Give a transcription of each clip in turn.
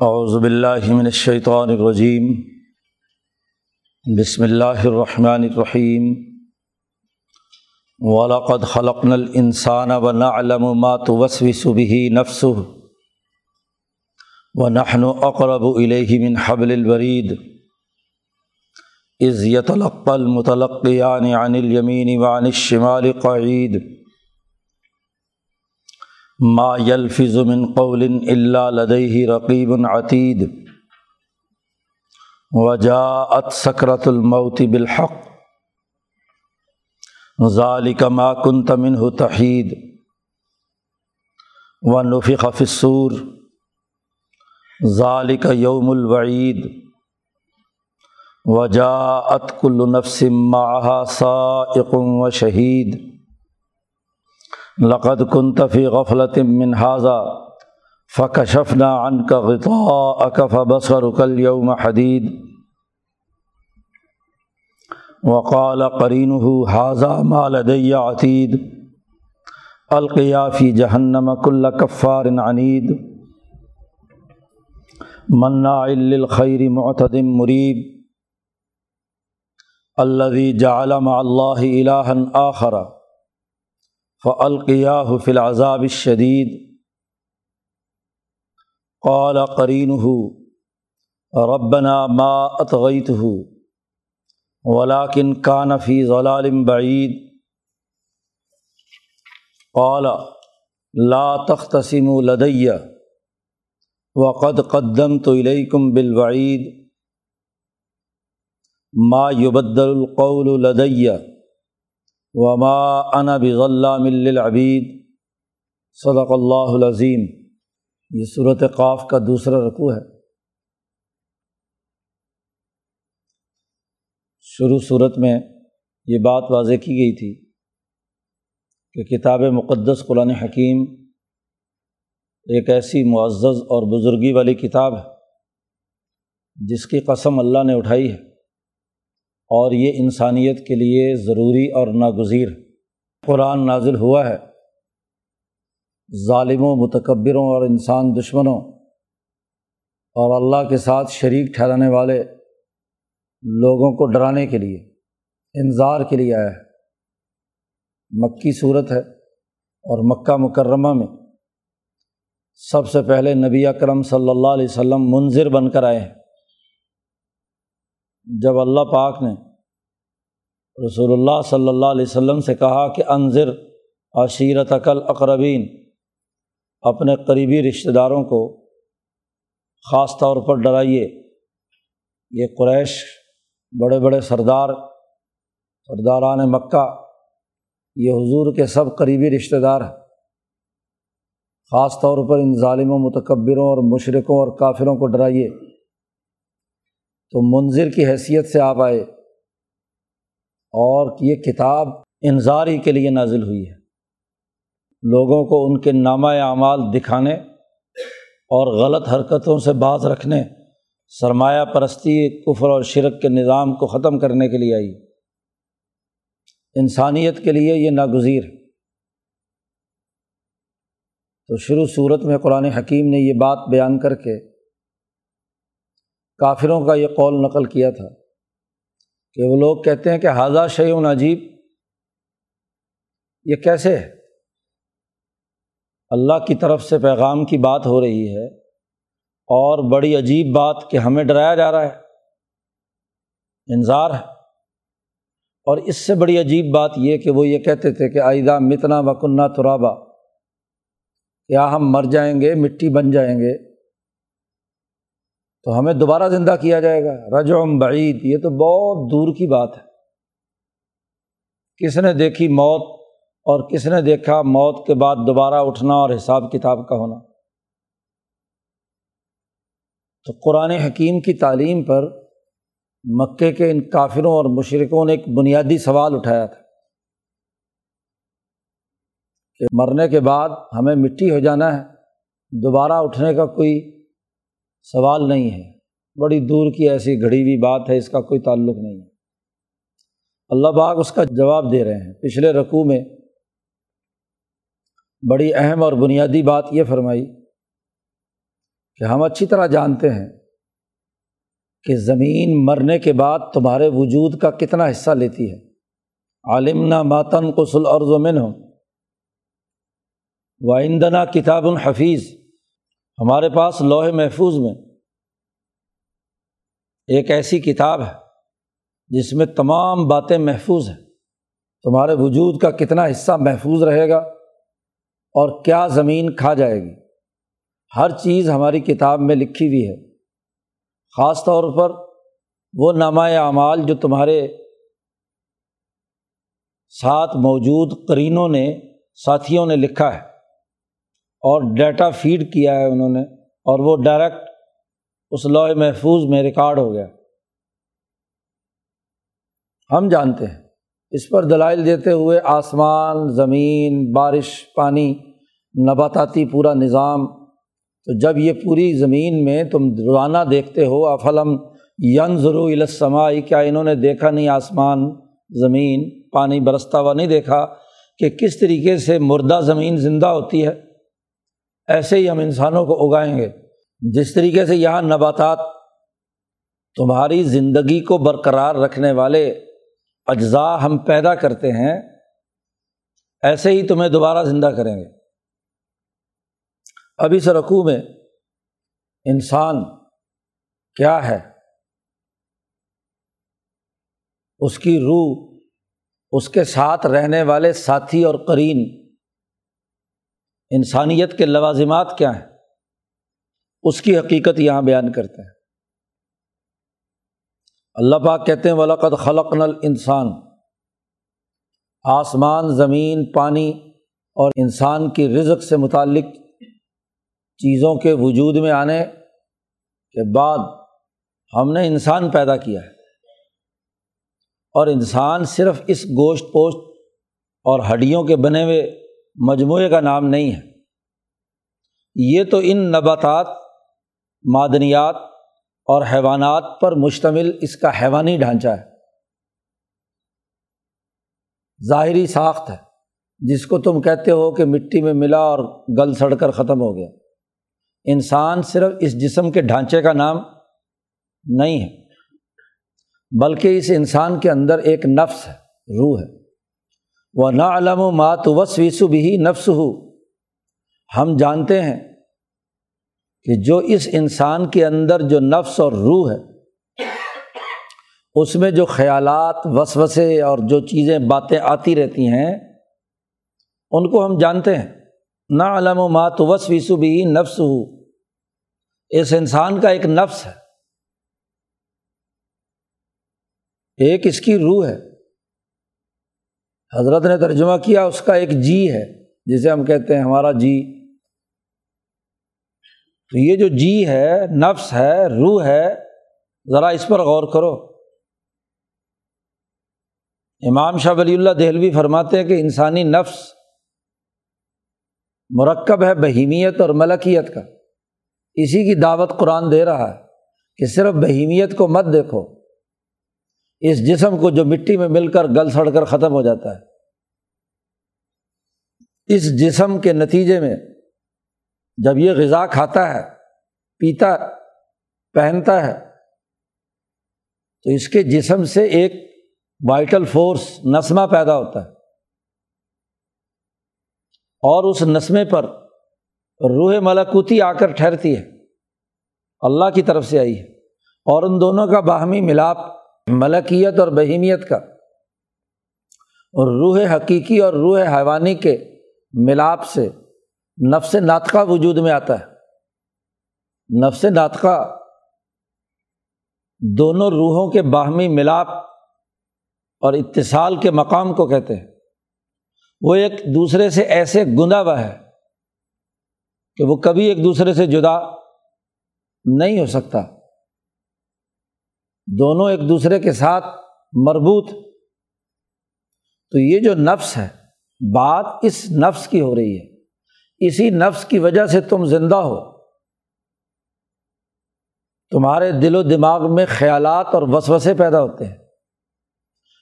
اعوذ باللہ من الشیطان الرجیم بسم اللہ الرحمن الرحیم ولاقد خلقن الانسان ونعلم ما توسوس به نفسه ونحن اقرب الیہ من حبل الورید اذ يتلقى المتلقیان عن الیمین وعن الشمال قعید ما یلفظ من قول الا لدیہ رقیب عتید وجاءت سکرت الموت بالحق. ذالک ما كنت منه تحید ونفخ في الصور ذالک یوم الوعید وجاءت كل نفس معها سائق و شہید لقد كنت في غفلة من هذا فكشفنا عنك غطاءك فبصرك اليوم حديد. وقال قرينه هذا ما لدي عتيد. القيا في جهنم كل كفار عنيد. مناع للخير معتد مريب. الذي جعل مع الله إلها آخر. فعلقیہ فی العذاب الشدید قال قرین ہو ربنا ما اطغیت ہو ولاکن کان فی ضلالم بعید قال لا تختصم لدیہ وقد قدمت الیکم بالوعید ما یبدل القول لدیہ وما انا بغلام للعبید. صدق اللہ العظیم. یہ صورت قاف کا دوسرا رقوع ہے. شروع صورت میں یہ بات واضح کی گئی تھی کہ کتاب مقدس قرآن حکیم ایک ایسی معزز اور بزرگی والی کتاب ہے جس کی قسم اللہ نے اٹھائی ہے۔ اور یہ انسانیت کے لیے ضروری اور ناگزیر قرآن نازل ہوا ہے۔ ظالموں، متکبروں اور انسان دشمنوں اور اللہ کے ساتھ شریک ٹھہرانے والے لوگوں کو ڈرانے کے لیے انظار کے لیے آیا ہے۔ مکی صورت ہے اور مکہ مکرمہ میں سب سے پہلے نبی اکرم صلی اللہ علیہ وسلم منظر بن کر آئے ہیں۔ جب اللہ پاک نے رسول اللہ صلی اللہ علیہ وسلم سے کہا کہ انضر عشیرت عقل اقربین اپنے قریبی رشتہ داروں کو خاص طور پر ڈرائیے۔ یہ قریش بڑے بڑے سردار، سرداران مکہ، یہ حضور کے سب قریبی رشتہ دار ہیں۔ خاص طور پر ان ظالموں، متکبروں اور مشرقوں اور کافروں کو ڈرائیے۔ تو منظر کی حیثیت سے آپ آئے اور یہ کتاب انظاری کے لیے نازل ہوئی ہے۔ لوگوں کو ان کے نامہ اعمال دکھانے اور غلط حرکتوں سے باز رکھنے، سرمایہ پرستی، کفر اور شرک کے نظام کو ختم کرنے کے لیے آئی۔ انسانیت کے لیے یہ ناگزیر۔ تو شروع صورت میں قرآن حکیم نے یہ بات بیان کر کے کافروں کا یہ قول نقل کیا تھا کہ وہ لوگ کہتے ہیں کہ حاضہ شعیون عجیب۔ یہ کیسے ہے؟ اللہ کی طرف سے پیغام کی بات ہو رہی ہے اور بڑی عجیب بات کہ ہمیں ڈرایا جا رہا ہے انظار ہے۔ اور اس سے بڑی عجیب بات یہ کہ وہ یہ کہتے تھے کہ آئدہ متنا وکنہ ترابا، کیا ہم مر جائیں گے، مٹی بن جائیں گے؟ تو ہمیں دوبارہ زندہ کیا جائے گا۔ رجم بعید، یہ تو بہت دور کی بات ہے۔ کس نے دیکھی موت اور کس نے دیکھا موت کے بعد دوبارہ اٹھنا اور حساب کتاب کا ہونا؟ تو قرآن حکیم کی تعلیم پر مکے کے ان کافروں اور مشرقوں نے ایک بنیادی سوال اٹھایا تھا کہ مرنے کے بعد ہمیں مٹی ہو جانا ہے، دوبارہ اٹھنے کا کوئی سوال نہیں ہے۔ بڑی دور کی ایسی گھڑی ہوئی بات ہے، اس کا کوئی تعلق نہیں ہے۔ اللہ باغ اس کا جواب دے رہے ہیں۔ پچھلے رقوع میں بڑی اہم اور بنیادی بات یہ فرمائی کہ ہم اچھی طرح جانتے ہیں کہ زمین مرنے کے بعد تمہارے وجود کا کتنا حصہ لیتی ہے۔ عالم نہ ماتن قسل اور زمن ہو وائندنا کتاب الحفیظ ہمارے پاس لوہے محفوظ میں ایک ایسی کتاب ہے جس میں تمام باتیں محفوظ ہیں۔ تمہارے وجود کا کتنا حصہ محفوظ رہے گا اور کیا زمین کھا جائے گی۔ ہر چیز ہماری کتاب میں لکھی ہوئی ہے۔ خاص طور پر وہ نامہ اعمال جو تمہارے ساتھ موجود کرینوں نے، ساتھیوں نے لکھا ہے۔ اور ڈیٹا فیڈ کیا ہے انہوں نے اور وہ ڈائریکٹ اس لوہے محفوظ میں ریکارڈ ہو گیا۔ ہم جانتے ہیں، اس پر دلائل دیتے ہوئے آسمان، زمین، بارش، پانی، نباتاتی پورا نظام۔ تو جب یہ پوری زمین میں تم روزانہ دیکھتے ہو، افلم ین ضرو کیا انہوں نے دیکھا نہیں؟ آسمان، زمین، پانی، برستا ہوا نہیں دیکھا کہ کس طریقے سے مردہ زمین زندہ ہوتی ہے؟ ایسے ہی ہم انسانوں کو اگائیں گے۔ جس طریقے سے یہاں نباتات تمہاری زندگی کو برقرار رکھنے والے اجزاء ہم پیدا کرتے ہیں، ایسے ہی تمہیں دوبارہ زندہ کریں گے۔ اب اس رقوع میں انسان کیا ہے؟ اس کی روح، اس کے ساتھ رہنے والے ساتھی اور قرین انسانیت کے لوازمات کیا ہیں؟ اس کی حقیقت یہاں بیان کرتے ہیں۔ اللہ پاک کہتے ہیں ولاقت خلق نل انسان آسمان، زمین، پانی اور انسان کی رزق سے متعلق چیزوں کے وجود میں آنے کے بعد ہم نے انسان پیدا کیا ہے۔ اور انسان صرف اس گوشت پوشت اور ہڈیوں کے بنے ہوئے مجموعے کا نام نہیں ہے۔ یہ تو ان نباتات، معدنیات اور حیوانات پر مشتمل اس کا حیوانی ڈھانچہ ہے۔ ظاہری ساخت ہے، جس کو تم کہتے ہو کہ مٹی میں ملا اور گل سڑ کر ختم ہو گیا۔ انسان صرف اس جسم کے ڈھانچے کا نام نہیں ہے، بلکہ اس انسان کے اندر ایک نفس ہے، روح ہے۔ وہ نا علم و مات وس بھی نفس ہو ہم جانتے ہیں کہ جو اس انسان کے اندر جو نفس اور روح ہے، اس میں جو خیالات، وسوسے اور جو چیزیں، باتیں آتی رہتی ہیں، ان کو ہم جانتے ہیں۔ نہ علم و مات وس ویسو بھی نفس ہو اس انسان کا ایک نفس ہے۔ ایک اس کی روح ہے۔ حضرت نے ترجمہ کیا، اس کا ایک جی ہے، جسے ہم کہتے ہیں ہمارا جی۔ تو یہ جو جی ہے، نفس ہے، روح ہے، ذرا اس پر غور کرو۔ امام شاہ ولی اللہ دہلوی فرماتے ہیں کہ انسانی نفس مرکب ہے بہیمیت اور ملکیت کا۔ اسی کی دعوت قرآن دے رہا ہے کہ صرف بہیمیت کو مت دیکھو اس جسم کو جو مٹی میں مل کر گل سڑ کر ختم ہو جاتا ہے۔ اس جسم کے نتیجے میں جب یہ غذا کھاتا ہے، پیتا، پہنتا ہے، تو اس کے جسم سے ایک وائٹل فورس نسمہ پیدا ہوتا ہے۔ اور اس نسمے پر روح ملاکوتی آ کر ٹھہرتی ہے۔ اللہ کی طرف سے آئی ہے۔ اور ان دونوں کا باہمی ملاپ ملکیت اور بہیمیت کا، اور روح حقیقی اور روح حیوانی کے ملاپ سے نفس ناطقہ وجود میں آتا ہے۔ نفس ناطقہ دونوں روحوں کے باہمی ملاپ اور اتصال کے مقام کو کہتے ہیں۔ وہ ایک دوسرے سے ایسے گندا ہوا ہے کہ وہ کبھی ایک دوسرے سے جدا نہیں ہو سکتا۔ دونوں ایک دوسرے کے ساتھ مربوط۔ تو یہ جو نفس ہے، بات اس نفس کی ہو رہی ہے۔ اسی نفس کی وجہ سے تم زندہ ہو۔ تمہارے دل و دماغ میں خیالات اور وسوسے پیدا ہوتے ہیں۔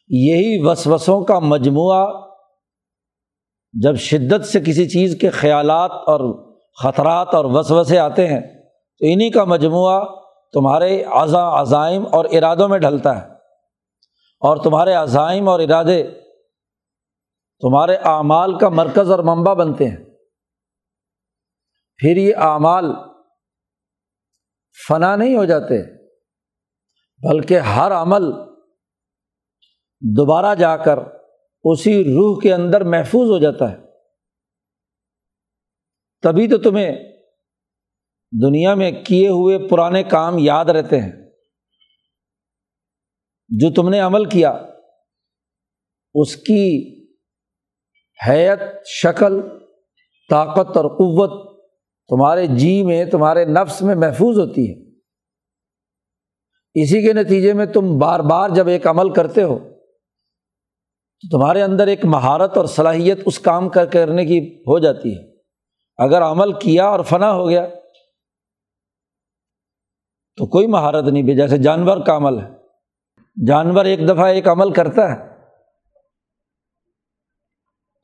یہی وسوسوں کا مجموعہ جب شدت سے کسی چیز کے خیالات اور خطرات اور وسوسے آتے ہیں، تو انہیں کا مجموعہ تمہارے اعضا عزائم اور ارادوں میں ڈھلتا ہے اور تمہارے عزائم اور ارادے تمہارے اعمال کا مرکز اور منبع بنتے ہیں۔ پھر یہ اعمال فنا نہیں ہو جاتے، بلکہ ہر عمل دوبارہ جا کر اسی روح کے اندر محفوظ ہو جاتا ہے۔ تبھی تو تمہیں دنیا میں کیے ہوئے پرانے کام یاد رہتے ہیں۔ جو تم نے عمل کیا، اس کی حیت، شکل، طاقت اور قوت تمہارے جی میں، تمہارے نفس میں محفوظ ہوتی ہے۔ اسی کے نتیجے میں تم بار بار جب ایک عمل کرتے ہو، تو تمہارے اندر ایک مہارت اور صلاحیت اس کام کر کرنے کی ہو جاتی ہے۔ اگر عمل کیا اور فنا ہو گیا تو کوئی مہارت نہیں بھی، جیسے جانور کا عمل ہے۔ جانور ایک دفعہ ایک عمل کرتا ہے۔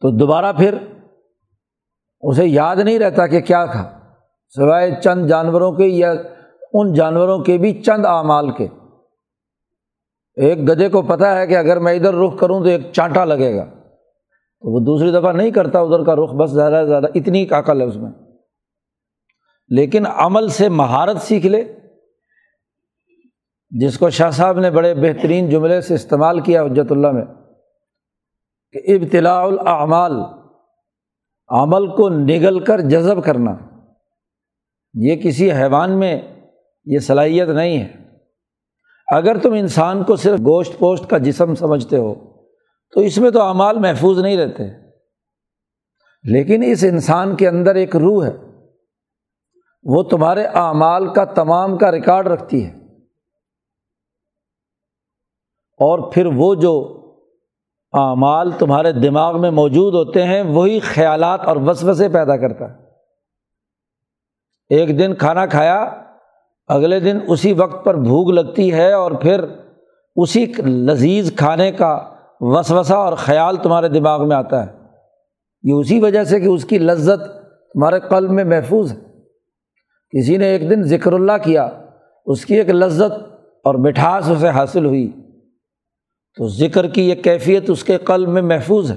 تو دوبارہ پھر اسے یاد نہیں رہتا کہ کیا کھا سوائے چند جانوروں کے یا ان جانوروں کے بھی چند اعمال کے۔ ایک گدے کو پتہ ہے کہ اگر میں ادھر رخ کروں تو ایک چانٹا لگے گا۔ تو وہ دوسری دفعہ نہیں کرتا، ادھر کا رخ بس زیادہ سے زیادہ اتنی کاکل ہے اس میں۔ لیکن عمل سے مہارت سیکھ لے۔ جس کو شاہ صاحب نے بڑے بہترین جملے سے استعمال کیا حجت اللہ میں، کہ ابتلاء الاعمال، عمل کو نگل کر جذب کرنا، یہ کسی حیوان میں یہ صلاحیت نہیں ہے۔ اگر تم انسان کو صرف گوشت پوشت کا جسم سمجھتے ہو، تو اس میں تو اعمال محفوظ نہیں رہتے۔ لیکن اس انسان کے اندر ایک روح ہے، وہ تمہارے اعمال کا تمام کا ریکارڈ رکھتی ہے۔ اور پھر وہ جو اعمال تمہارے دماغ میں موجود ہوتے ہیں، وہی خیالات اور وسوسے پیدا کرتا ہے۔ ایک دن کھانا کھایا، اگلے دن اسی وقت پر بھوک لگتی ہے اور پھر اسی لذیذ کھانے کا وسوسہ اور خیال تمہارے دماغ میں آتا ہے۔ یہ اسی وجہ سے کہ اس کی لذت تمہارے قلب میں محفوظ ہے۔ کسی نے ایک دن ذکر اللہ کیا، اس کی ایک لذت اور مٹھاس اسے حاصل ہوئی۔ تو ذکر کی یہ کیفیت اس کے قلب میں محفوظ ہے۔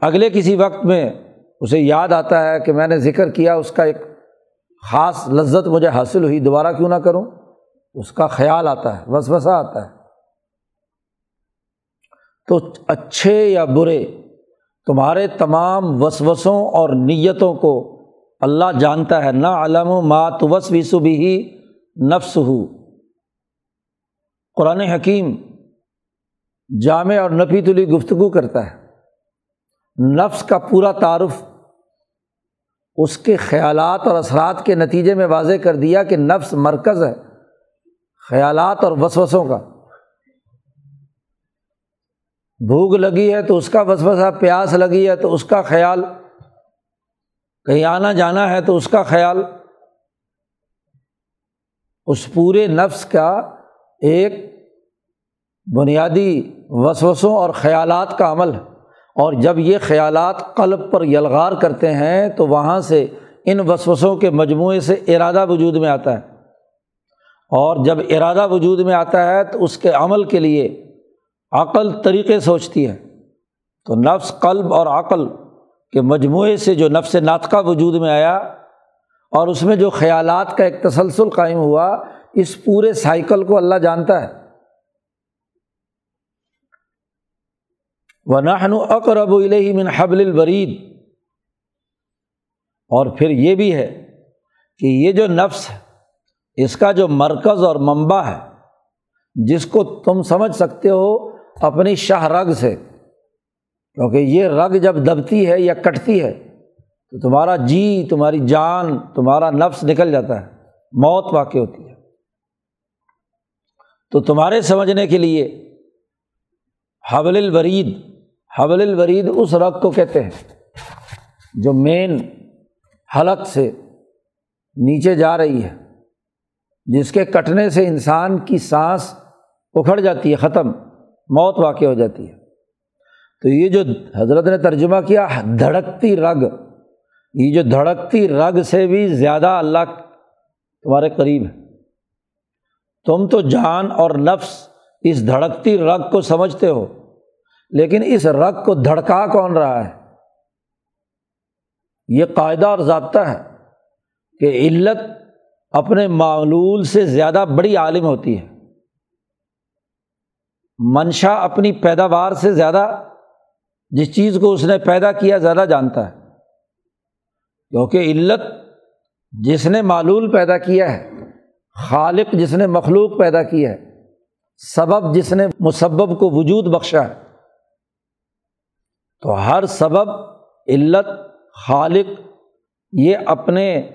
اگلے کسی وقت میں اسے یاد آتا ہے کہ میں نے ذکر کیا، اس کا ایک خاص لذت مجھے حاصل ہوئی، دوبارہ کیوں نہ کروں؟ اس کا خیال آتا ہے، وسوسہ آتا ہے۔ تو اچھے یا برے، تمہارے تمام وسوسوں اور نیتوں کو اللہ جانتا ہے۔ نہ علم و مات وس بھی نفس ہو قرآن حکیم جامع اور نفی تلی گفتگو کرتا ہے۔ نفس کا پورا تعارف اس کے خیالات اور اثرات کے نتیجے میں واضح کر دیا کہ نفس مرکز ہے، خیالات اور وسوسوں کا۔ بھوک لگی ہے تو اس کا وسوسہ، پیاس لگی ہے تو اس کا خیال۔ کہیں آنا جانا ہے تو اس کا خیال۔ اس پورے نفس کا ایک بنیادی وسوسوں اور خیالات کا عمل ہے۔ اور جب یہ خیالات قلب پر یلغار کرتے ہیں، تو وہاں سے ان وسوسوں کے مجموعے سے ارادہ وجود میں آتا ہے۔ اور جب ارادہ وجود میں آتا ہے، تو اس کے عمل کے لیے عقل طریقے سوچتی ہے۔ تو نفس، قلب اور عقل کے مجموعے سے جو نفس ناطقہ وجود میں آیا، اور اس میں جو خیالات کا ایک تسلسل قائم ہوا اس پورے سائیکل کو اللہ جانتا ہے۔ نہن اقرب من حبل الورید اور پھر یہ بھی ہے کہ یہ جو نفس ہے، اس کا جو مرکز اور منبع ہے، جس کو تم سمجھ سکتے ہو اپنی شاہ رگ سے، کیونکہ یہ رگ جب دبتی ہے یا کٹتی ہے، تو تمہارا جی تمہاری جان، تمہارا نفس نکل جاتا ہے، موت واقع ہوتی ہے۔ تو تمہارے سمجھنے کے لیے حبل الورید حبل الورید اس رگ کو کہتے ہیں جو مین حلق سے نیچے جا رہی ہے، جس کے کٹنے سے انسان کی سانس اکھڑ جاتی ہے، ختم، موت واقع ہو جاتی ہے۔ تو یہ جو حضرت نے ترجمہ کیا، دھڑکتی رگ، یہ جو دھڑکتی رگ سے بھی زیادہ اللہ تمہارے قریب ہے۔ تم تو جان اور نفس اس دھڑکتی رگ کو سمجھتے ہو، لیکن اس رگ کو دھڑکا کون رہا ہے؟ یہ قاعدہ اور ضابطہ ہے کہ علت اپنے معلول سے زیادہ بڑی عالم ہوتی ہے۔ منشا اپنی پیداوار سے زیادہ، جس چیز کو اس نے پیدا کیا، زیادہ جانتا ہے۔ کیونکہ علت جس نے معلول پیدا کیا ہے خالق جس نے مخلوق پیدا کیا ہے، سبب جس نے مسبب کو وجود بخشا ہے۔ تو ہر سبب، علت، خالق، یہ اپنے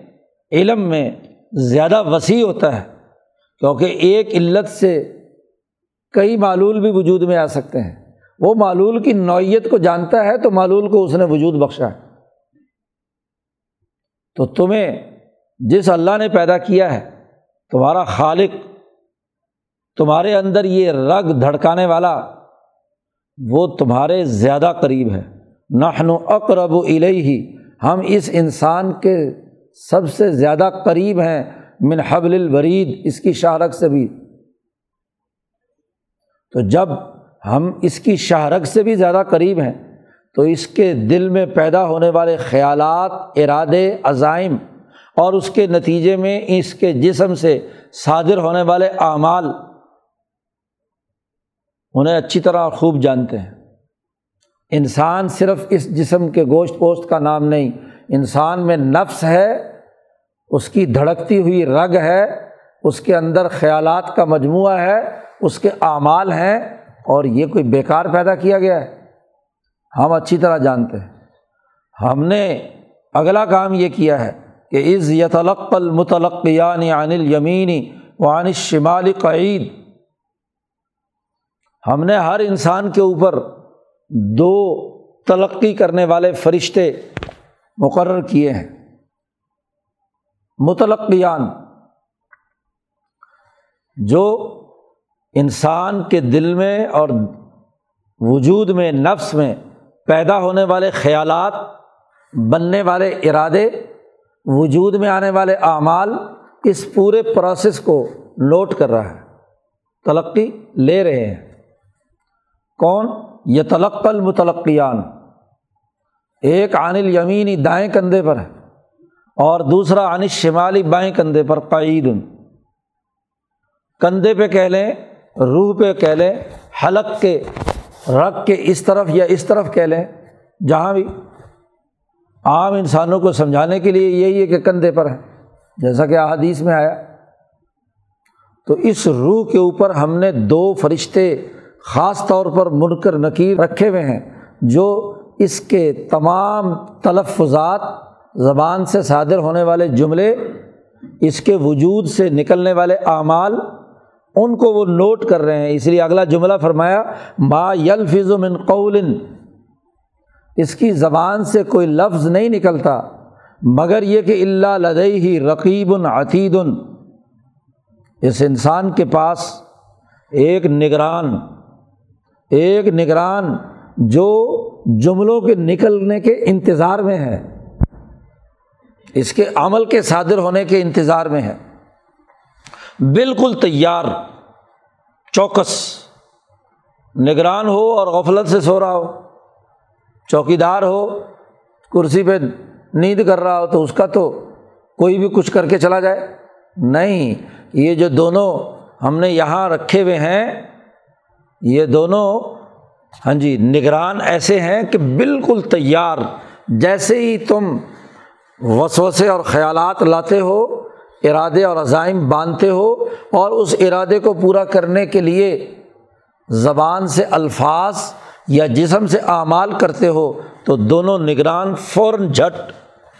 علم میں زیادہ وسیع ہوتا ہے، کیونکہ ایک علت سے کئی معلول بھی وجود میں آ سکتے ہیں۔ وہ معلول کی نوعیت کو جانتا ہے تو معلول کو اس نے وجود بخشا ہے۔ تو تمہیں جس اللہ نے پیدا کیا ہے تمہارا خالق، تمہارے اندر یہ رگ دھڑکانے والا، وہ تمہارے زیادہ قریب ہے۔ نحن اقرب ہی ہم اس انسان کے سب سے زیادہ قریب ہیں، من حبل الورید، اس کی شہرک سے بھی۔ تو جب ہم اس کی شہرک سے بھی زیادہ قریب ہیں، تو اس کے دل میں پیدا ہونے والے خیالات، ارادے، عزائم اور اس کے نتیجے میں اس کے جسم سے صادر ہونے والے اعمال انہیں اچھی طرح خوب جانتے ہیں۔ انسان صرف اس جسم کے گوشت پوشت کا نام نہیں، انسان میں نفس ہے، اس کی دھڑکتی ہوئی رگ ہے، اس کے اندر خیالات کا مجموعہ ہے، اس کے اعمال ہیں اور یہ کوئی بیکار پیدا کیا گیا ہے۔ ہم اچھی طرح جانتے ہیں۔ ہم نے اگلا کام یہ کیا ہے۔ کہ عز یتلق المتلقیانی عن الیمینی وعن شمال قعید، ہم نے ہر انسان کے اوپر دو تلقی کرنے والے فرشتے مقرر کیے ہیں۔ متلقیان، جو انسان کے دل میں اور وجود میں، نفس میں پیدا ہونے والے خیالات، بننے والے ارادے وجود میں آنے والے اعمال اس پورے پروسیس کو نوٹ کر رہا ہے، تلقی لے رہے ہیں۔ کون؟ یہ تلق المتلقیان۔ ایک عانل یمینی دائیں کندھے پر ہے اور دوسرا عن شمالی بائیں کندھے پر قعید۔ کندھے پہ کہہ لیں، روح پہ کہہ لیں، حلق کے رگ کے اس طرف یا اس طرف کہہ لیں، جہاں بھی۔ عام انسانوں کو سمجھانے کے لیے یہی ہے کہ کندھے پر ہے جیسا کہ احادیث میں آیا۔ تو اس روح کے اوپر ہم نے دو فرشتے خاص طور پر منکر نکیر رکھے ہوئے ہیں، جو اس کے تمام تلفظات زبان سے صادر ہونے والے جملے، اس کے وجود سے نکلنے والے اعمال، ان کو وہ نوٹ کر رہے ہیں۔ اس لیے اگلا جملہ فرمایا، ما یلفظ من قول اس کی زبان سے کوئی لفظ نہیں نکلتا، مگر یہ کہ اللہ لدئی ہی رقیب عتید اس انسان کے پاس ایک نگران ایک نگران جو جملوں کے نکلنے کے انتظار میں ہے، اس کے عمل کے صادر ہونے کے انتظار میں ہے۔ بالکل تیار، چوکس، نگران ہو اور غفلت سے سو رہا ہو۔ چوکی دار ہو، کرسی پہ نیند کر رہا ہو تو اس کا تو کوئی بھی کچھ کر کے چلا جائے۔ نہیں، یہ جو دونوں ہم نے یہاں رکھے ہوئے ہیں، یہ دونوں ہاں جی نگران ایسے ہیں کہ بالکل تیار۔ جیسے ہی تم وسوسے اور خیالات لاتے ہو، ارادے اور عزائم باندھتے ہو، اور اس ارادے کو پورا کرنے کے لیے زبان سے الفاظ یا جسم سے اعمال کرتے ہو تو دونوں نگران فوراً جھٹ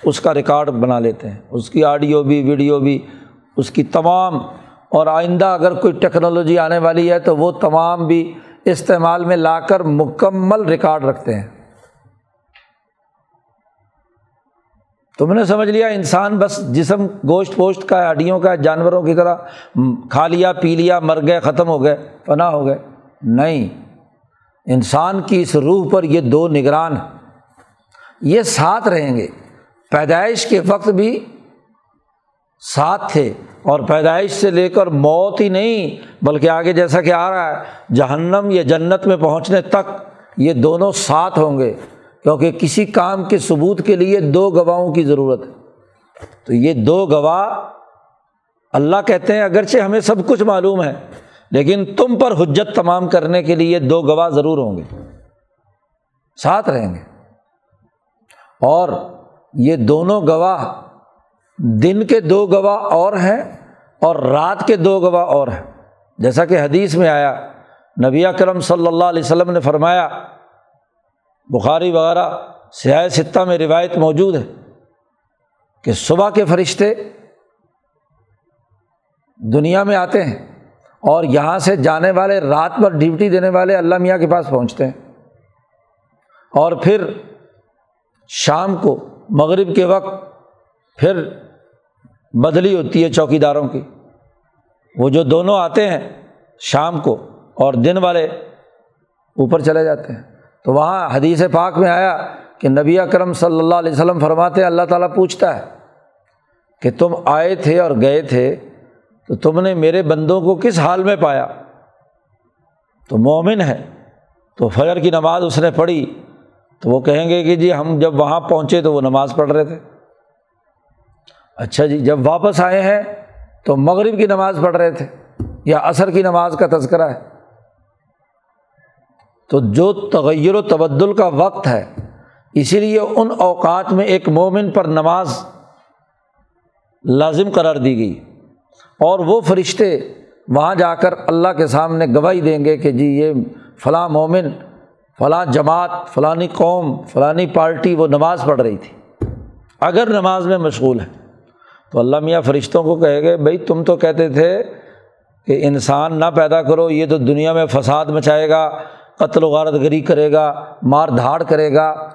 اس کا ریکارڈ بنا لیتے ہیں۔ اس کی آڈیو بھی، ویڈیو بھی، اس کی تمام۔ اور آئندہ اگر کوئی ٹیکنالوجی آنے والی ہے تو وہ تمام بھی استعمال میں لا کر مکمل ریکارڈ رکھتے ہیں۔ تم نے سمجھ لیا؟ انسان بس جسم گوشت پوشت کا ہڈیوں کا، جانوروں کی طرح کھا لیا، پی لیا، مر گئے، ختم ہو گئے فنا ہو گئے۔ نہیں۔ انسان کی اس روح پر یہ دو نگران یہ ساتھ رہیں گے۔ پیدائش کے وقت بھی ساتھ تھے اور پیدائش سے لے کر موت ہی نہیں، بلکہ آگے جیسا کہ آ رہا ہے، جہنم یا جنت میں پہنچنے تک یہ دونوں ساتھ ہوں گے۔ کیونکہ کسی کام کے ثبوت کے لیے دو گواہوں کی ضرورت ہے۔ تو یہ دو گواہ اللہ کہتے ہیں، اگرچہ ہمیں سب کچھ معلوم ہے لیکن تم پر حجت تمام کرنے کے لیے دو گواہ ضرور ہوں گے۔ ساتھ رہیں گے۔ اور یہ دونوں گواہ دن کے دو گواہ اور ہیں اور رات کے دو گواہ اور ہیں۔ جیسا کہ حدیث میں آیا، نبی کرم صلی اللہ علیہ وسلم نے فرمایا، بخاری وغیرہ سیاح ستہ میں روایت موجود ہے کہ صبح کے فرشتے دنیا میں آتے ہیں۔ اور یہاں سے جانے والے رات بھر ڈیوٹی دینے والے اللہ میاں کے پاس پہنچتے ہیں۔ اور پھر شام کو مغرب کے وقت پھر بدلی ہوتی ہے چوکی داروں کی۔ وہ جو دونوں آتے ہیں شام کو اور دن والے اوپر چلے جاتے ہیں۔ تو وہاں حدیث پاک میں آیا کہ نبی اکرم صلی اللہ علیہ وسلم فرماتے اللہ تعالیٰ پوچھتا ہے کہ تم آئے تھے اور گئے تھے تو تم نے میرے بندوں کو کس حال میں پایا؟ تو مومن ہے۔ تو فجر کی نماز اس نے پڑھی۔ تو وہ کہیں گے کہ جی ہم جب وہاں پہنچے تو وہ نماز پڑھ رہے تھے۔ اچھا جی جب واپس آئے ہیں تو مغرب کی نماز پڑھ رہے تھے یا عصر کی نماز کا تذکرہ ہے۔ تو جو تغیر و تبدل کا وقت ہے، اسی لیے ان اوقات میں ایک مومن پر نماز لازم قرار دی گئی۔ اور وہ فرشتے وہاں جا کر اللہ کے سامنے گواہی دیں گے کہ جی یہ فلاں مومن، فلاں جماعت، فلانی قوم، فلانی پارٹی وہ نماز پڑھ رہی تھی۔ اگر نماز میں مشغول ہے تو اللہ میاں فرشتوں کو کہے گے بھائی تم تو کہتے تھے کہ انسان نہ پیدا کرو، یہ تو دنیا میں فساد مچائے گا، قتل و غارت گری کرے گا، مار دھاڑ کرے گا۔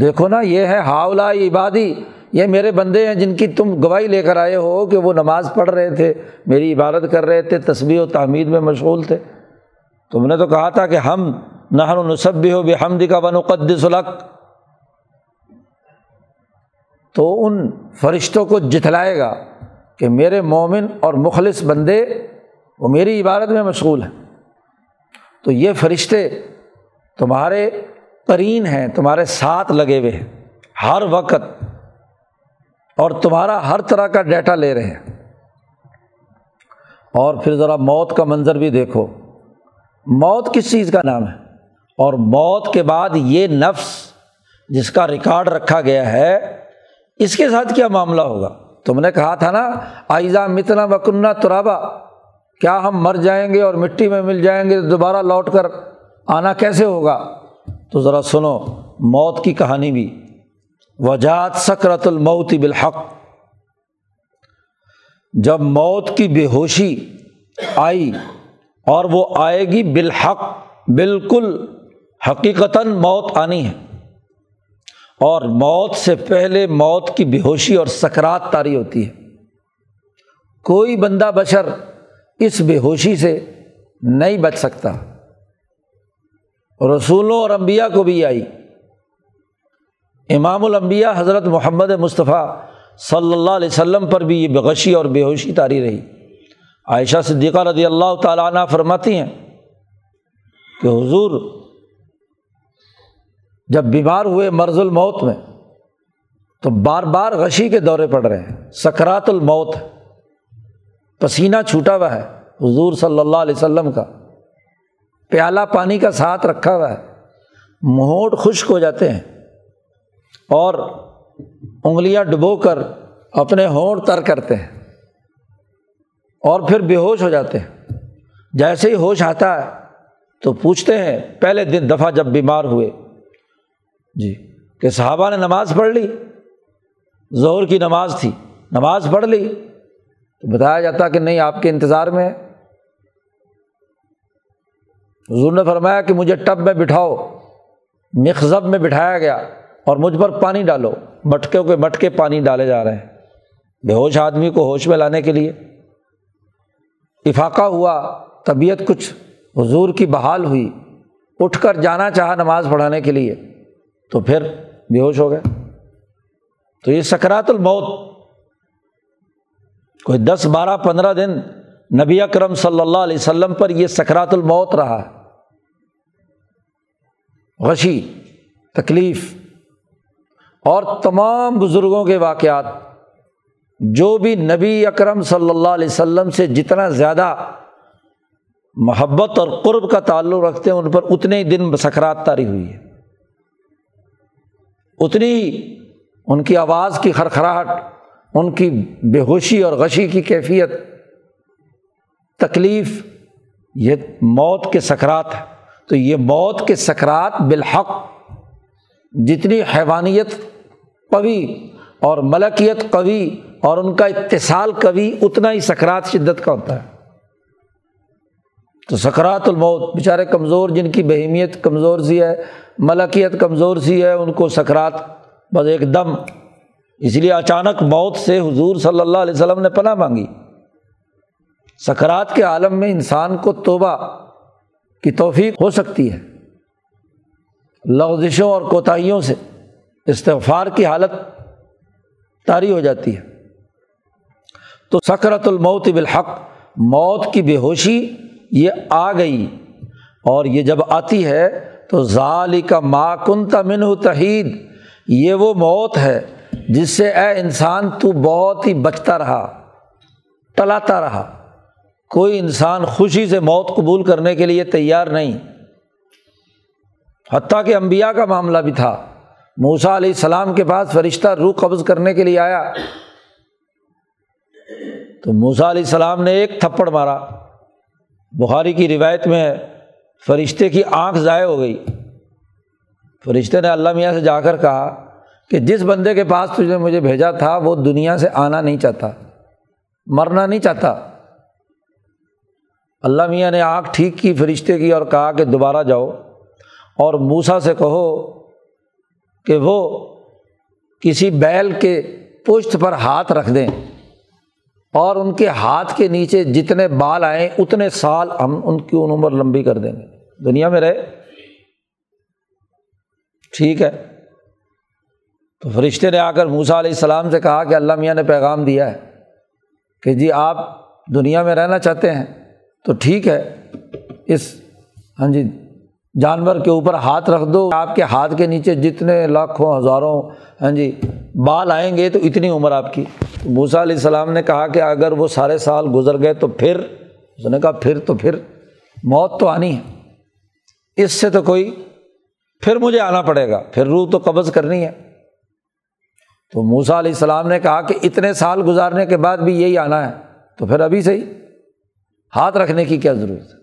دیکھو نا، یہ ہے ہاولا عبادی۔ یہ میرے بندے ہیں جن کی تم گواہی لے کر آئے ہو کہ وہ نماز پڑھ رہے تھے، میری عبادت کر رہے تھے تصویر و تعمیر میں مشغول تھے۔ تم نے تو کہا تھا کہ ہم نہر و نصب بھی ہو بھی حمد کا بن سلق تو ان فرشتوں کو جتلائے گا کہ میرے مومن اور مخلص بندے وہ میری عبادت میں مشغول ہیں۔ تو یہ فرشتے تمہارے قرین ہیں، تمہارے ساتھ لگے ہوئے ہیں۔ ہر وقت اور تمہارا ہر طرح کا ڈیٹا لے رہے ہیں۔ اور پھر ذرا موت کا منظر بھی دیکھو۔ موت کس چیز کا نام ہے؟ اور موت کے بعد یہ نفس جس کا ریکارڈ رکھا گیا ہے، اس کے ساتھ کیا معاملہ ہوگا؟ تم نے کہا تھا نا آئزہ متنا وکنہ ترابا، کیا ہم مر جائیں گے اور مٹی میں مل جائیں گے دوبارہ لوٹ کر آنا کیسے ہوگا؟ تو ذرا سنو، موت کی کہانی بھی۔ وجات سکرت الموت بالحق۔ جب موت کی بے ہوشی آئی اور وہ آئے گی بالحق، بالکل حقیقتاً موت آنی ہے۔ اور موت سے پہلے موت کی بے ہوشی اور سکرات تاری ہوتی ہے۔ کوئی بندہ بشر اس بے ہوشی سے نہیں بچ سکتا۔ رسولوں اور امبیا کو بھی آئی۔ امام الانبیاء حضرت محمد مصطفیٰ صلی اللہ علیہ وسلم پر بھی یہ بغشی اور بے ہوشی تاری رہی۔ عائشہ صدیقہ رضی اللہ تعالیٰ عنہ فرماتی ہیں کہ حضور جب بیمار ہوئے مرض الموت میں تو بار بار غشی کے دورے پڑ رہے ہیں، سکرات الموت پسینہ چھوٹا ہوا ہے حضور صلی اللہ علیہ وسلم کا، پیالہ پانی کا ساتھ رکھا ہوا ہے، مہوٹ خشک ہو جاتے ہیں۔ اور انگلیاں ڈبو کر اپنے ہونٹ تر کرتے ہیں اور پھر بے ہوش ہو جاتے ہیں۔ جیسے ہی ہوش آتا ہے تو پوچھتے ہیں، پہلے دن دفعہ جب بیمار ہوئے۔ جی کہ صحابہ نے نماز پڑھ لی؟ زہر کی نماز تھی، نماز پڑھ لی۔ تو بتایا جاتا کہ نہیں، آپ کے انتظار میں حضور نے فرمایا کہ مجھے ٹب میں بٹھاؤ مخذب میں بٹھایا گیا۔ اور مجھ پر پانی ڈالو۔ مٹکے کے مٹکے پانی ڈالے جا رہے ہیں۔ بے ہوش آدمی کو ہوش میں لانے کے لیے۔ افاقہ ہوا، طبیعت کچھ حضور کی بحال ہوئی۔ اٹھ کر جانا چاہا نماز پڑھانے کے لیے۔ تو پھر بے ہوش ہو گئے۔ تو یہ سکرات الموت۔ کوئی دس، بارہ، پندرہ دن نبی اکرم صلی اللہ علیہ وسلم پر یہ سکرات الموت رہا۔ غشی، تکلیف اور تمام بزرگوں کے واقعات، جو بھی نبی اکرم صلی اللہ علیہ وسلم سے جتنا زیادہ محبت اور قرب کا تعلق رکھتے ہیں، ان پر اتنے ہی دن سکرات تاری ہوئی ہے۔ اتنی ان کی آواز کی خرخراہٹ، ان کی بے ہوشی اور غشی کی کیفیت، تکلیف، یہ موت کے سکرات ہے تو یہ موت کے سکرات بالحق جتنی حیوانیت قوی اور ملکیت قوی اور ان کا اتصال قوی، اتنا ہی سکرات شدت کا ہوتا ہے۔ تو سکرات الموت، بیچارے کمزور جن کی بہیمیت کمزور سی ہے، ملکیت کمزور سی ہے، ان کو سکرات بس ایک دم۔ اس لیے اچانک موت سے حضور صلی اللہ علیہ وسلم نے پناہ مانگی۔ سکرات کے عالم میں انسان کو توبہ کی توفیق ہو سکتی ہے۔ لغزشوں اور کوتاہیوں سے۔ استغفار کی حالت طاری ہو جاتی ہے۔ تو سکرت الموت بالحق، موت کی بے ہوشی یہ آ گئی۔ اور یہ جب آتی ہے تو ظالی کا ما کن تمن تحید، یہ وہ موت ہے جس سے اے انسان تو بہت ہی بچتا رہا ٹلاتا رہا۔ کوئی انسان خوشی سے موت قبول کرنے کے لیے تیار نہیں۔ حتیٰ کہ امبیا کا معاملہ بھی تھا۔ موسا علیہ السلام کے پاس فرشتہ روح قبض کرنے کے لیے آیا۔ تو موسا علیہ السلام نے ایک تھپڑ مارا۔ بخاری کی روایت میں فرشتے کی آنکھ ضائع ہو گئی۔ فرشتے نے اللہ میاں سے جا کر کہا کہ جس بندے کے پاس تجھے مجھے بھیجا تھا، وہ دنیا سے آنا نہیں چاہتا، مرنا نہیں چاہتا۔ اللہ میاں نے آنکھ ٹھیک کی فرشتے کی اور کہا کہ دوبارہ جاؤ اور موسا سے کہو کہ وہ کسی بیل کے پشت پر ہاتھ رکھ دیں اور ان کے ہاتھ کے نیچے جتنے بال آئیں اتنے سال ہم ان کی عمر لمبی کر دیں گے۔ دنیا میں رہے؟ ٹھیک ہے۔ تو فرشتے نے آ کر موسا علیہ السلام سے کہا کہ اللہ میاں نے پیغام دیا ہے کہ جی آپ دنیا میں رہنا چاہتے ہیں تو ٹھیک ہے۔ اس ہاں جی جانور کے اوپر ہاتھ رکھ دو، آپ کے ہاتھ کے نیچے جتنے لاکھوں، ہزاروں ہاں جی بال آئیں گے تو اتنی عمر آپ کی۔ موسا علیہ السلام نے کہا کہ اگر وہ سارے سال گزر گئے تو پھر، اس نے کہا پھر تو پھر، موت تو آنی ہے۔ اس سے تو کوئی، پھر مجھے آنا پڑے گا، پھر روح تو قبض کرنی ہے۔ تو موسا علیہ السلام نے کہا کہ اتنے سال گزارنے کے بعد بھی یہی آنا ہے، تو پھر ابھی سے ہی ہاتھ رکھنے کی کیا ضرورت ہے؟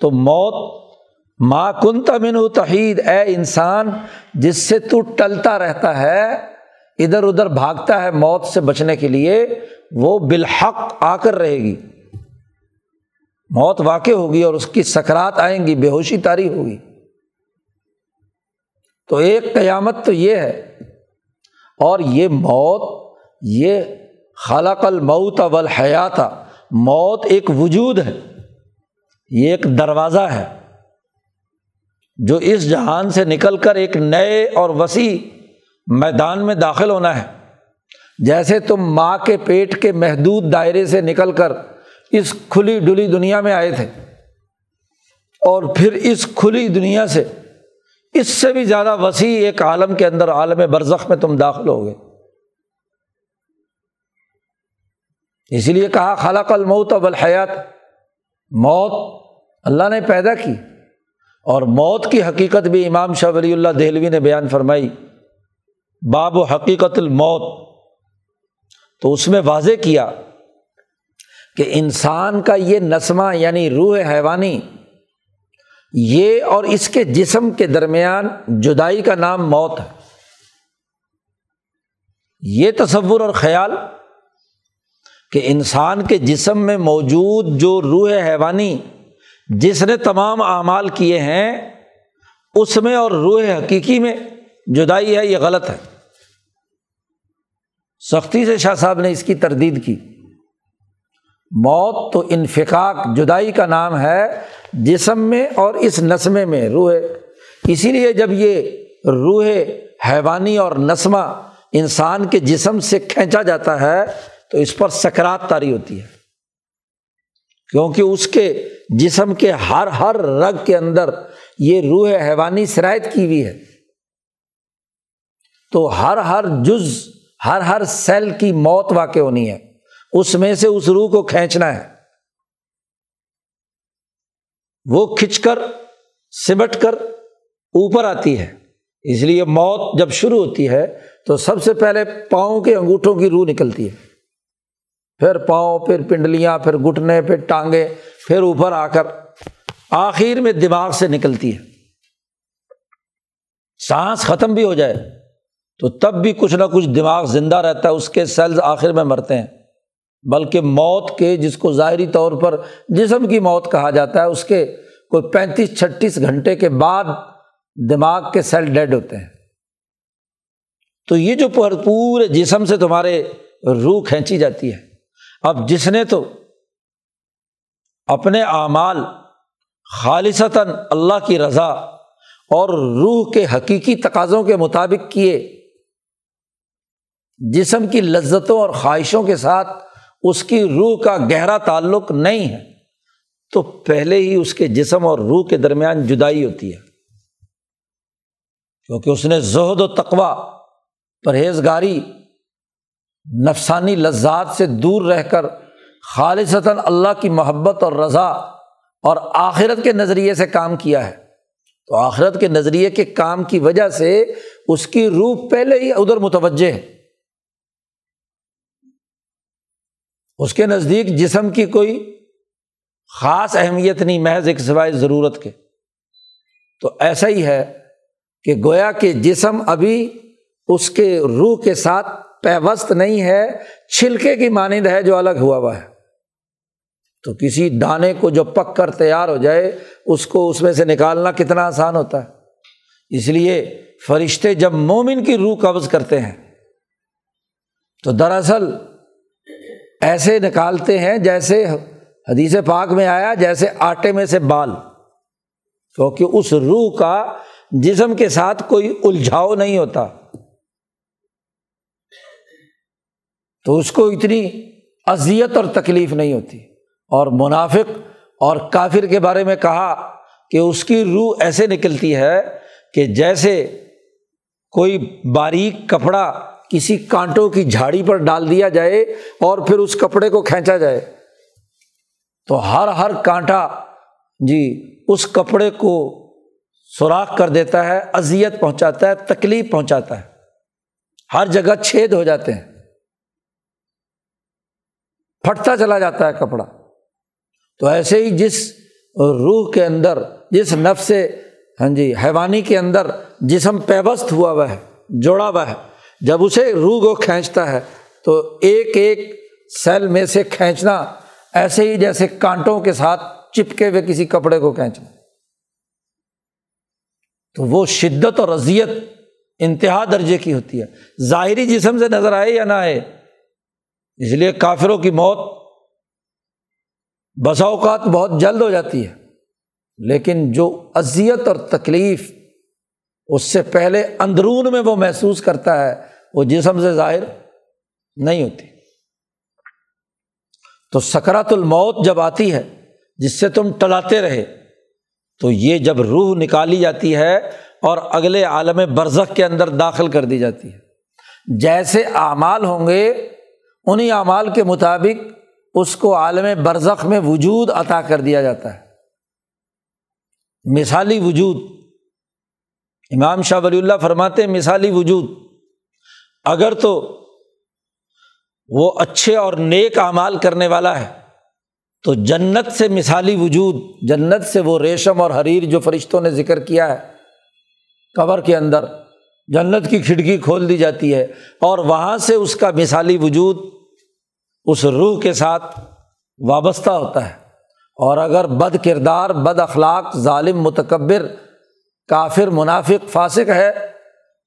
تو موت ماں کن تمن تحید، اے انسان، جس سے تو ٹلتا رہتا ہے، ادھر ادھر بھاگتا ہے موت سے بچنے کے لیے، وہ بالحق آ کر رہے گی۔ موت واقع ہوگی اور اس کی سکرات آئیں گی، بے ہوشی تاری ہوگی۔ تو ایک قیامت تو یہ ہے۔ اور یہ موت، یہ خلق الموت اول حیات موت ایک وجود ہے۔ یہ ایک دروازہ ہے۔ جو اس جہان سے نکل کر ایک نئے اور وسیع میدان میں داخل ہونا ہے۔ جیسے تم ماں کے پیٹ کے محدود دائرے سے نکل کر اس کھلی ڈلی دنیا میں آئے تھے۔ اور پھر اس کھلی دنیا سے اس سے بھی زیادہ وسیع ایک عالم کے اندر عالم برزخ میں تم داخل ہو گئے۔ اسی لیے کہا، خلق الموت اب الحیات موت اللہ نے پیدا کی۔ اور موت کی حقیقت بھی امام شاہ ولی اللہ دہلوی نے بیان فرمائی، باب و حقیقت الموت۔ تو اس میں واضح کیا کہ انسان کا یہ نسمہ یعنی روح حیوانی، یہ اور اس کے جسم کے درمیان جدائی کا نام موت ہے۔ یہ تصور اور خیال کہ انسان کے جسم میں موجود جو روح حیوانی جس نے تمام اعمال کیے ہیں، اس میں اور روح حقیقی میں جدائی ہے، یہ غلط ہے۔ سختی سے شاہ صاحب نے اس کی تردید کی۔ موت تو انفقاق، جدائی کا نام ہے، جسم میں اور اس نسمے میں روح۔ اسی لیے جب یہ روح حیوانی اور نسمہ انسان کے جسم سے کھینچا جاتا ہے، تو اس پر سکرات تاری ہوتی ہے۔ کیونکہ اس کے جسم کے ہر ہر رگ کے اندر یہ روح حیوانی شرائط کی ہوئی ہے۔ تو ہر ہر جز، ہر ہر سیل کی موت واقع ہونی ہے۔ اس میں سے اس روح کو کھینچنا ہے۔ وہ کھنچ کر، سمٹ کر اوپر آتی ہے۔ اس لیے موت جب شروع ہوتی ہے تو سب سے پہلے پاؤں کے انگوٹھوں کی روح نکلتی ہے۔ پھر پاؤں، پھر پنڈلیاں، پھر گھٹنے، پھر ٹانگیں پھر اوپر آ کر آخر میں دماغ سے نکلتی ہے۔ سانس ختم بھی ہو جائے تو تب بھی کچھ نہ کچھ دماغ زندہ رہتا ہے، اس کے سیلز آخر میں مرتے ہیں۔ بلکہ موت کے، جس کو ظاہری طور پر جسم کی موت کہا جاتا ہے، اس کے کوئی پینتیس، چھتیس گھنٹے کے بعد دماغ کے سیل ڈیڈ ہوتے ہیں۔ تو یہ جو پورے جسم سے تمہارے روح کھینچی جاتی ہے۔ اب جس نے تو اپنے اعمال خالصتاً اللہ کی رضا اور روح کے حقیقی تقاضوں کے مطابق کیے، جسم کی لذتوں اور خواہشوں کے ساتھ اس کی روح کا گہرا تعلق نہیں ہے، تو پہلے ہی اس کے جسم اور روح کے درمیان جدائی ہوتی ہے۔ کیونکہ اس نے زہد و تقوا پرہیزگاری نفسانی لذات سے دور رہ کر خالصتاً اللہ کی محبت اور رضا اور آخرت کے نظریے سے کام کیا ہے۔ تو آخرت کے نظریے کے کام کی وجہ سے اس کی روح پہلے ہی ادھر متوجہ ہے۔ اس کے نزدیک جسم کی کوئی خاص اہمیت نہیں، محض ایک سوائے ضرورت کے۔ تو ایسا ہی ہے کہ گویا کہ جسم ابھی اس کے روح کے ساتھ پیوست نہیں ہے، چھلکے کی مانند ہے جو الگ ہوا ہوا ہے۔ تو کسی دانے کو جو پک کر تیار ہو جائے، اس کو اس میں سے نکالنا کتنا آسان ہوتا ہے۔ اس لیے فرشتے جب مومن کی روح قبض کرتے ہیں، تو دراصل ایسے نکالتے ہیں جیسے حدیث پاک میں آیا، جیسے آٹے میں سے بال۔ کیونکہ اس روح کا جسم کے ساتھ کوئی الجھاؤ نہیں ہوتا۔ تو اس کو اتنی اذیت اور تکلیف نہیں ہوتی۔ اور منافق اور کافر کے بارے میں کہا کہ اس کی روح ایسے نکلتی ہے کہ جیسے کوئی باریک کپڑا کسی کانٹوں کی جھاڑی پر ڈال دیا جائے اور پھر اس کپڑے کو کھینچا جائے۔ تو ہر ہر کانٹا جی اس کپڑے کو سوراخ کر دیتا ہے، اذیت پہنچاتا ہے، تکلیف پہنچاتا ہے۔ ہر جگہ چھید ہو جاتے ہیں۔ پھٹتا چلا جاتا ہے کپڑا۔ تو ایسے ہی جس روح کے اندر، جس نفس ہاں جی حیوانی کے اندر جسم پیبست ہوا ہوا ہے، جوڑا ہوا ہے، جب اسے روح کو کھینچتا ہے، تو ایک ایک سیل میں سے کھینچنا ایسے ہی جیسے کانٹوں کے ساتھ چپکے ہوئے کسی کپڑے کو کھینچنا۔ تو وہ شدت اور رضیت انتہا درجے کی ہوتی ہے۔ ظاہری جسم سے نظر آئے یا نہ آئے اس لیے کافروں کی موت بسا اوقات بہت جلد ہو جاتی ہے، لیکن جو اذیت اور تکلیف اس سے پہلے اندرون میں وہ محسوس کرتا ہے، وہ جسم سے ظاہر نہیں ہوتی۔ تو سکرات الموت جب آتی ہے، جس سے تم ٹلاتے رہے، تو یہ جب روح نکالی جاتی ہے اور اگلے عالم برزخ کے اندر داخل کر دی جاتی ہے۔ جیسے اعمال ہوں گے انہیں اعمال کے مطابق اس کو عالم برزخ میں وجود عطا کر دیا جاتا ہے۔ مثالی وجود۔ امام شاہ ولی اللہ فرماتے مثالی وجود۔ اگر تو وہ اچھے اور نیک اعمال کرنے والا ہے، تو جنت سے مثالی وجود، جنت سے وہ ریشم اور حریر جو فرشتوں نے ذکر کیا ہے، قبر کے اندر۔ جنت کی کھڑکی کھول دی جاتی ہے اور وہاں سے اس کا مثالی وجود اس روح کے ساتھ وابستہ ہوتا ہے۔ اور اگر بد کردار، بد اخلاق، ظالم، متکبر، کافر، منافق، فاسق ہے،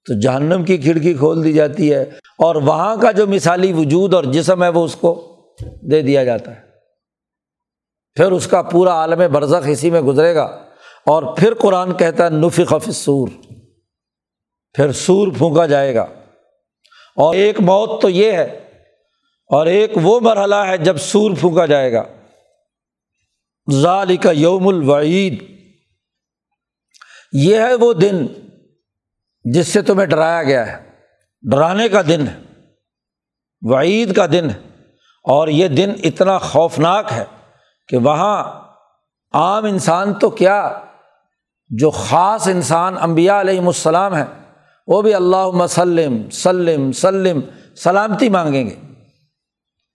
تو جہنم کی کھڑکی کھول دی جاتی ہے۔ اور وہاں کا جو مثالی وجود اور جسم ہے، وہ اس کو دے دیا جاتا ہے۔ پھر اس کا پورا عالم برزخ اسی میں گزرے گا۔ اور پھر قرآن کہتا ہے نفی خف سور پھر سور پھونکا جائے گا۔ اور ایک موت تو یہ ہے، اور ایک وہ مرحلہ ہے جب سور پھونکا جائے گا۔ ظال کا یوم الوعید۔ یہ ہے وہ دن جس سے تمہیں ڈرایا گیا ہے۔ ڈرانے کا دن ہے، وعید کا دن ہے، اور یہ دن اتنا خوفناک ہے کہ وہاں عام انسان تو کیا، جو خاص انسان امبیا علیہم السلام ہیں وہ بھی اللہ مسلم سلم سلم، سلامتی مانگیں گے۔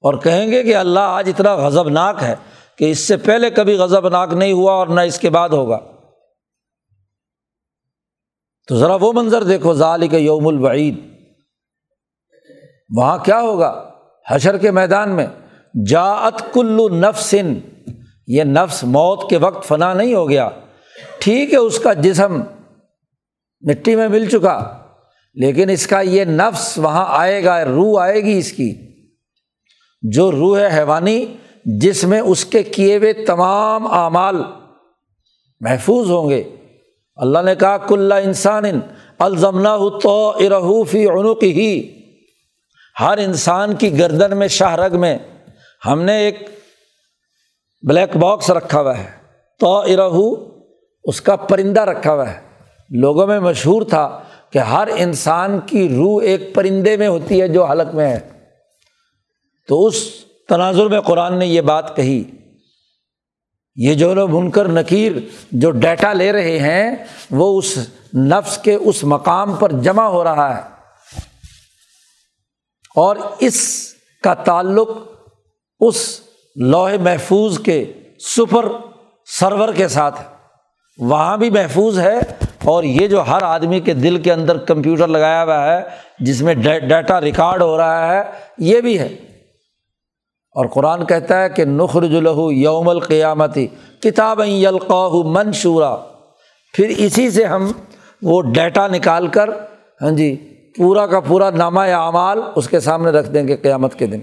اور کہیں گے کہ اللہ آج اتنا غضب ناک ہے کہ اس سے پہلے کبھی غضب ناک نہیں ہوا اور نہ اس کے بعد ہوگا۔ تو ذرا وہ منظر دیکھو ظال کے یوم الوعید۔ وہاں کیا ہوگا؟ حشر کے میدان میں جاعت کلو نفسن۔ یہ نفس موت کے وقت فنا نہیں ہو گیا۔ ٹھیک ہے، اس کا جسم مٹی میں مل چکا۔ لیکن اس کا یہ نفس وہاں آئے گا، روح آئے گی اس کی۔ جو روح ہے حیوانی جس میں اس کے کیے ہوئے تمام اعمال محفوظ ہوں گے۔ اللہ نے کہا کلّا انسان الزمنا تو ارحوفی عنق ہی ہر انسان کی گردن میں شاہ رگ میں ہم نے ایک بلیک باکس رکھا ہوا ہے۔ تو ارہو اس کا پرندہ رکھا ہوا ہے۔ لوگوں میں مشہور تھا۔ کہ ہر انسان کی روح ایک پرندے میں ہوتی ہے جو حلق میں ہے۔ تو اس تناظر میں قرآن نے یہ بات کہی، یہ جو لوگ منکر نکیر جو ڈیٹا لے رہے ہیں، وہ اس نفس کے اس مقام پر جمع ہو رہا ہے۔ اور اس کا تعلق اس لوہے محفوظ کے سپر سرور کے ساتھ ہے۔ وہاں بھی محفوظ ہے اور یہ جو ہر آدمی کے دل کے اندر کمپیوٹر لگایا ہوا ہے، جس میں ڈیٹا ریکارڈ ہو رہا ہے، یہ بھی ہے۔ اور قرآن کہتا ہے کہ نخرج الہو یوم القیامتی کتاب یلقاہ منشورہ پھر اسی سے ہم وہ ڈیٹا نکال کر ہاں جی پورا کا پورا نامہ اعمال اس کے سامنے رکھ دیں گے قیامت کے دن۔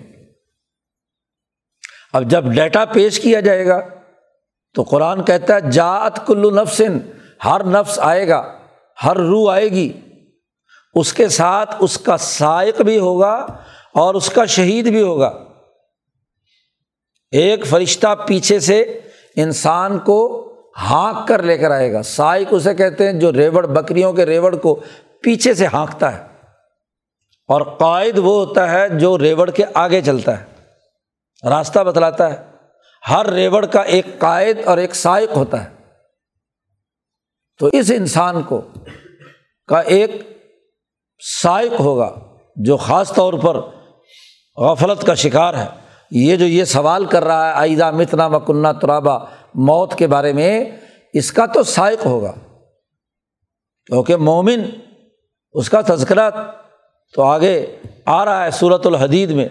اب جب ڈیٹا پیش کیا جائے گا، تو قرآن کہتا ہے جات کلو نفسن ہر نفس آئے گا، ہر روح آئے گی۔ اس کے ساتھ اس کا سائق بھی ہوگا اور اس کا شہید بھی ہوگا۔ ایک فرشتہ پیچھے سے انسان کو ہانک کر لے کر آئے گا۔ سائق اسے کہتے ہیں جو ریوڑ، بکریوں کے ریوڑ کو پیچھے سے ہانکتا ہے۔ اور قائد وہ ہوتا ہے جو ریوڑ کے آگے چلتا ہے۔ راستہ بتلاتا ہے، ہر ریوڑ کا ایک قائد اور ایک سائق ہوتا ہے۔ تو اس انسان کو کا ایک سائق ہوگا جو خاص طور پر غفلت کا شکار ہے۔ یہ جو یہ سوال کر رہا ہے آئزہ متنا مکنہ ترابا موت کے بارے میں اس کا تو سائق ہوگا۔ کیونکہ مومن اس کا تذکرہ تو آگے آ رہا ہے صورت الحدید میں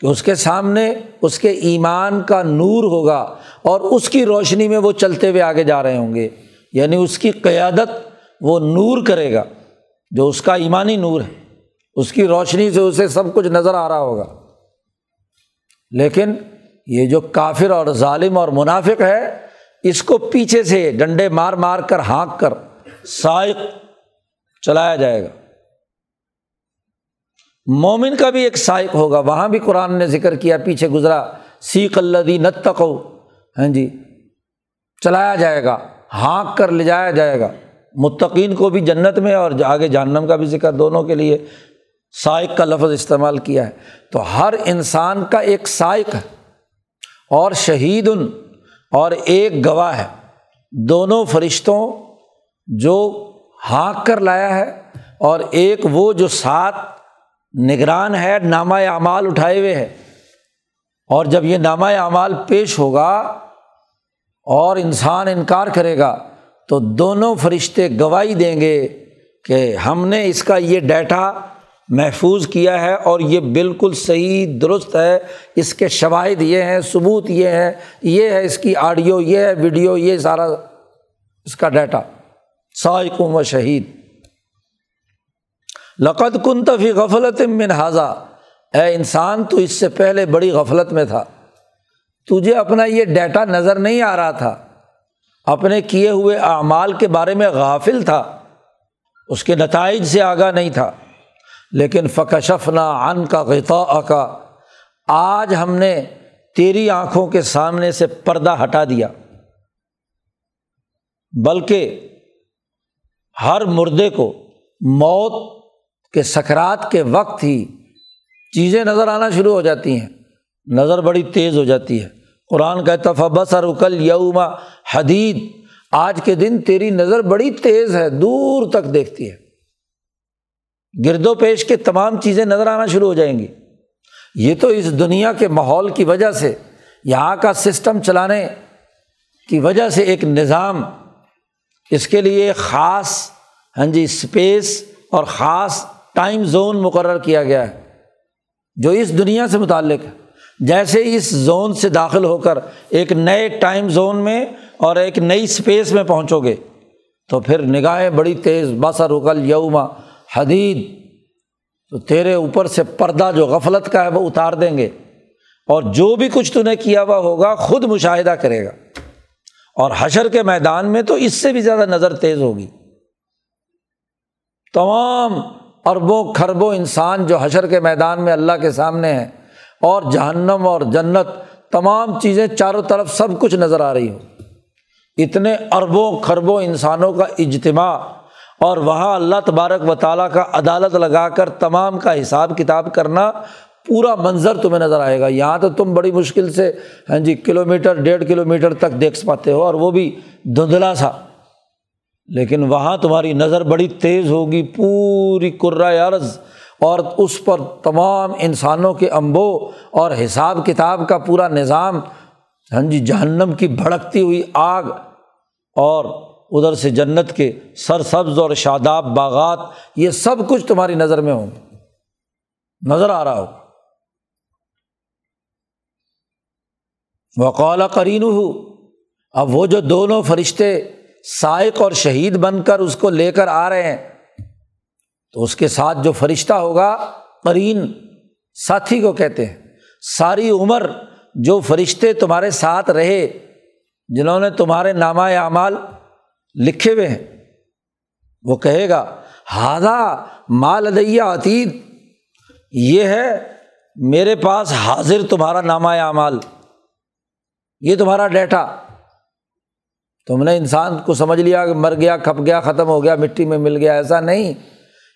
کہ اس کے سامنے اس کے ایمان کا نور ہوگا اور اس کی روشنی میں وہ چلتے ہوئے آگے جا رہے ہوں گے۔ یعنی اس کی قیادت وہ نور کرے گا، جو اس کا ایمانی نور ہے، اس کی روشنی سے اسے سب کچھ نظر آ رہا ہوگا۔ لیکن یہ جو کافر اور ظالم اور منافق ہے، اس کو پیچھے سے ڈنڈے مار مار کر ہانک کر سائق چلایا جائے گا۔ مومن کا بھی ایک سائق ہوگا، وہاں بھی قرآن نے ذکر کیا، پیچھے گزرا سیخ اللہ نت ہاں جی چلایا جائے گا۔ ہانک کر لے جایا جائے گا۔ متقین کو بھی جنت میں اور آگے جہنم کا بھی ذکر دونوں کے لیے سائق کا لفظ استعمال کیا ہے۔ تو ہر انسان کا ایک سائق ہے اور شہید ان اور ایک گواہ ہے۔ دونوں فرشتوں جو ہانک کر لایا ہے اور ایک وہ جو ساتھ نگران ہے نامہ اعمال اٹھائے ہوئے ہے۔ اور جب یہ نامہ اعمال پیش ہوگا اور انسان انکار کرے گا، تو دونوں فرشتے گواہی دیں گے کہ ہم نے اس کا یہ ڈیٹا محفوظ کیا ہے اور یہ بالکل صحیح، درست ہے۔ اس کے شواہد یہ ہیں، ثبوت یہ ہے یہ ہے اس کی آڈیو، یہ ہے ویڈیو، یہ سارا اس کا ڈیٹا۔ سائقوں و شہید۔ لقت کن تفی غفلت من حاضہ اے انسان، تو اس سے پہلے بڑی غفلت میں تھا۔ تجھے اپنا یہ ڈیٹا نظر نہیں آ رہا تھا۔ اپنے کیے ہوئے اعمال کے بارے میں غافل تھا۔ اس کے نتائج سے آگاہ نہیں تھا۔ لیکن فکشفنا ان کا غطا کا آج ہم نے تیری آنکھوں کے سامنے سے پردہ ہٹا دیا۔ بلکہ ہر مردے کو موت کے سکرات کے وقت ہی چیزیں نظر آنا شروع ہو جاتی ہیں۔ نظر بڑی تیز ہو جاتی ہے۔ قرآن کا تفبس اور اکل یوما حدید آج کے دن تیری نظر بڑی تیز ہے، دور تک دیکھتی ہے۔ گرد و پیش کے تمام چیزیں نظر آنا شروع ہو جائیں گی۔ یہ تو اس دنیا کے ماحول کی وجہ سے، یہاں کا سسٹم چلانے کی وجہ سے ایک نظام، اس کے لیے خاص ہاں جی اسپیس اور خاص ٹائم زون مقرر کیا گیا ہے، جو اس دنیا سے متعلق ہے۔ جیسے اس زون سے داخل ہو کر ایک نئے ٹائم زون میں اور ایک نئی اسپیس میں پہنچو گے، تو پھر نگاہیں بڑی تیز بسا رکل یوما حدید، تو تیرے اوپر سے پردہ جو غفلت کا ہے وہ اتار دیں گے۔ اور جو بھی کچھ تو نے کیا ہوا ہوگا خود مشاہدہ کرے گا۔ اور حشر کے میدان میں تو اس سے بھی زیادہ نظر تیز ہوگی۔ تمام اربوں کھربوں انسان جو حشر کے میدان میں اللہ کے سامنے ہیں اور جہنم اور جنت، تمام چیزیں چاروں طرف سب کچھ نظر آ رہی ہو اتنے اربوں کھربوں انسانوں کا اجتماع اور وہاں اللہ تبارک و تعالیٰ کا عدالت لگا کر تمام کا حساب کتاب کرنا پورا منظر تمہیں نظر آئے گا۔ یہاں تو تم بڑی مشکل سے ہاں جی کلو میٹر ڈیڑھ کلو میٹر تک دیکھ پاتے ہو اور وہ بھی دھندلا سا۔ لیکن وہاں تمہاری نظر بڑی تیز ہوگی، پوری عرض اور اس پر تمام انسانوں کے امبو اور حساب کتاب کا پورا نظام ہاں جی جہنم کی بھڑکتی ہوئی آگ اور ادھر سے جنت کے سر سبز اور شاداب باغات، یہ سب کچھ تمہاری نظر میں ہوں نظر آ رہا ہو وقال کرین اب وہ جو دونوں فرشتے سائق اور شہید بن کر اس کو لے کر آ رہے ہیں تو اس کے ساتھ جو فرشتہ ہوگا قرین ساتھی کو کہتے ہیں۔ ساری عمر جو فرشتے تمہارے ساتھ رہے، جنہوں نے تمہارے نامہ اعمال لکھے ہوئے ہیں، وہ کہے گا ہاضا مال ادیا عتید، یہ ہے میرے پاس حاضر تمہارا نامہ اعمال۔ یہ تمہارا ڈیٹا۔ تم نے انسان کو سمجھ لیا کہ مر گیا، کھپ گیا، ختم ہو گیا، مٹی میں مل گیا، ایسا نہیں۔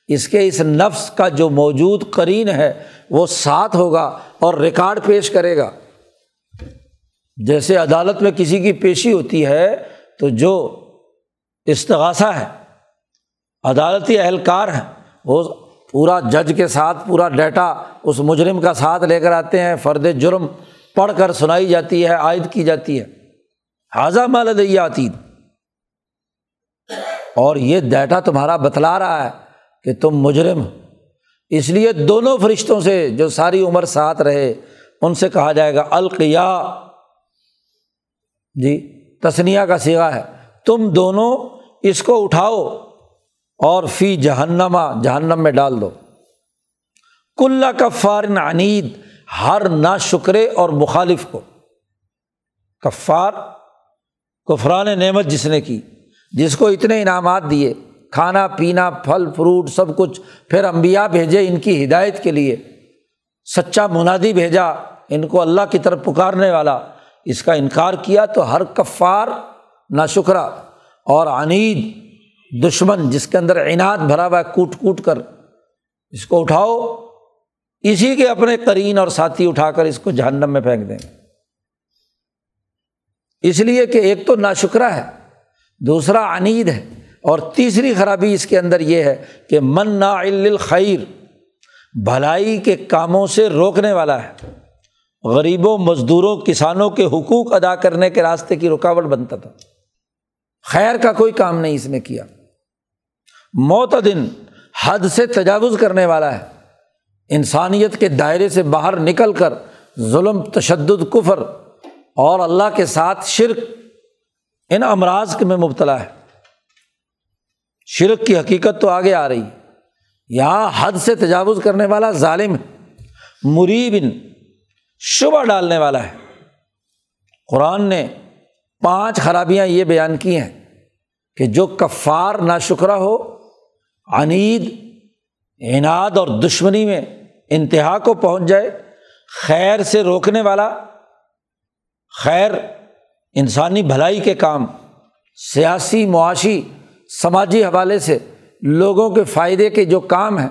اس کے اس نفس کا جو موجود کرین ہے وہ ساتھ ہوگا اور ریکارڈ پیش کرے گا۔ جیسے عدالت میں کسی کی پیشی ہوتی ہے تو جو استغاثہ ہے، عدالتی اہلکار ہیں، وہ پورا جج کے ساتھ، پورا ڈیٹا اس مجرم کا ساتھ لے کر آتے ہیں۔ فرد جرم پڑھ کر سنائی جاتی ہے، عائد کی جاتی ہے۔ حاضہ مالدیاتید اور یہ ڈیٹا تمہارا بتلا رہا ہے۔ کہ تم مجرم اس لیے دونوں فرشتوں سے جو ساری عمر ساتھ رہے، ان سے کہا جائے گا، القیا۔ جی تسنیا کا سیگا ہے۔ تم دونوں اس کو اٹھاؤ اور فی جہنما جہنم میں ڈال دو۔ کل کفار عنید، ہر نا شکرے اور مخالف کو کفار، کفران نعمت جس نے کی، جس کو اتنے انعامات دیے۔ کھانا، پینا، پھل، فروٹ، سب کچھ پھر امبیا بھیجے ان کی ہدایت کے لیے۔ سچا منادی بھیجا، ان کو اللہ کی طرف پکارنے والا۔ اس کا انکار کیا تو ہر کفار نا شکرا اور عنید، دشمن جس کے اندر عناد بھرا ہوا ہے، کوٹ کوٹ کر اس کو اٹھاؤ۔ اسی کے اپنے کرین اور ساتھی اٹھا کر اس کو جہنم میں پھینک دیں۔ اس لیے کہ ایک تو نا شکرا ہے، دوسرا عنید ہے۔ اور تیسری خرابی اس کے اندر یہ ہے کہ من نا الخیر بھلائی کے کاموں سے روکنے والا ہے۔ غریبوں، مزدوروں، کسانوں کے حقوق ادا کرنے کے راستے کی رکاوٹ بنتا تھا۔ خیر کا کوئی کام نہیں اس نے کیا۔ معتدن حد سے تجاوز کرنے والا ہے۔ انسانیت کے دائرے سے باہر نکل کر ظلم، تشدد، کفر اور اللہ کے ساتھ شرک ان امراض میں مبتلا ہے۔ شرک کی حقیقت تو آگے آ رہی یہاں حد سے تجاوز کرنے والا ظالم مریبن شبہ ڈالنے والا ہے۔ قرآن نے پانچ خرابیاں یہ بیان کی ہیں کہ جو کفار نا شکرہ ہو، عنید انعد اور دشمنی میں انتہا کو پہنچ جائے، خیر سے روکنے والا، خیر انسانی بھلائی کے کام، سیاسی معاشی سماجی حوالے سے لوگوں کے فائدے کے جو کام ہیں،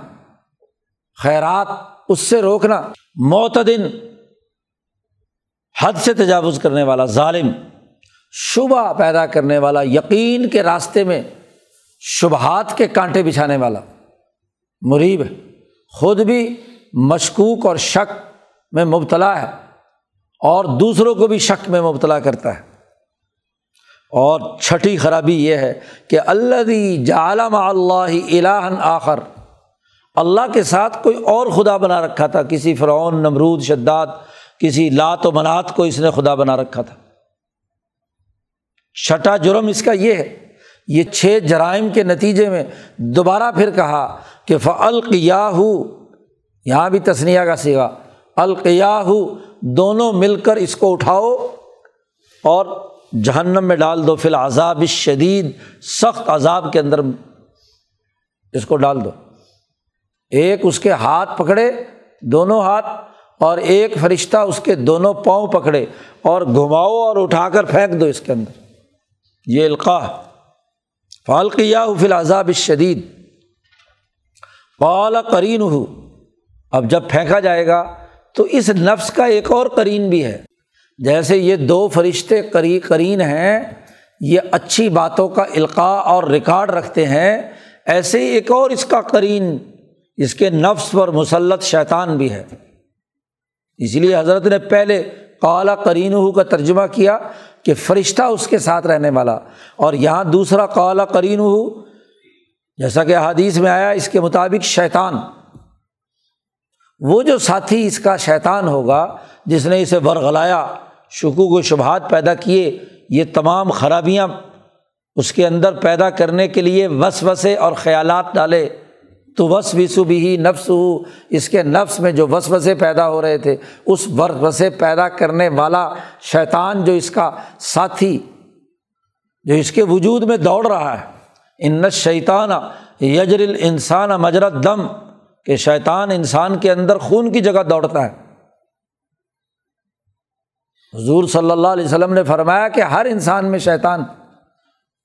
خیرات اس سے روکنا، معتدن، حد سے تجاوز کرنے والا، ظالم، شبہ پیدا کرنے والا، یقین کے راستے میں شبہات کے کانٹے بچھانے والا، مریب ہے۔ خود بھی مشکوک اور شک میں مبتلا ہے اور دوسروں کو بھی شک میں مبتلا کرتا ہے۔ اور چھٹی خرابی یہ ہے کہ اللہ جعلم اللہ الہن آخر، اللہ کے ساتھ کوئی اور خدا بنا رکھا تھا، کسی فرعون، نمرود، شداد، کسی لات و منات کو اس نے خدا بنا رکھا تھا۔ چھٹا جرم اس کا یہ ہے، یہ چھ جرائم کے نتیجے میں دوبارہ پھر کہا کہ فلقیا ہو یہاں بھی تسنیا کا سیوا القیا ہو دونوں مل کر اس کو اٹھاؤ اور جہنم میں ڈال دو، فی العذاب شدید سخت عذاب کے اندر اس کو ڈال دو۔ ایک اس کے ہاتھ پکڑے، دونوں ہاتھ، اور ایک فرشتہ اس کے دونوں پاؤں پکڑے، اور گھماؤ اور اٹھا کر پھینک دو اس کے اندر۔ یہ القاع فالقیا فی العذاب شدید پال کرین ہو اب جب پھینکا جائے گا تو اس نفس کا ایک اور کرین بھی ہے۔ جیسے یہ دو فرشتے قری کرین ہیں، یہ اچھی باتوں کا القاع اور ریکارڈ رکھتے ہیں، ایسے ہی ایک اور اس کا کرین، اس کے نفس پر مسلط شیطان بھی ہے۔ اس لیے حضرت نے پہلے کالا کرین کا ترجمہ کیا کہ فرشتہ اس کے ساتھ رہنے والا، اور یہاں دوسرا کالا کرین جیسا کہ حادیث میں آیا، اس کے مطابق شیطان۔ وہ جو ساتھی اس کا شیطان ہوگا، جس نے اسے ورغلایا شکو کو شبہات پیدا کیے، یہ تمام خرابیاں اس کے اندر پیدا کرنے کے لیے وس وسے اور خیالات ڈالے۔ تو وس وسو بھی نفس ہو اس کے نفس میں جو وس وسے پیدا ہو رہے تھے، اس ور وسے پیدا کرنے والا شیطان جو اس کا ساتھی، جو اس کے وجود میں دوڑ رہا ہے۔ ان شیطان یجر انسان مجرت دم کہ شیطان انسان کے اندر خون کی جگہ دوڑتا ہے۔ حضور صلی اللہ علیہ وسلم نے فرمایا کہ ہر انسان میں شیطان۔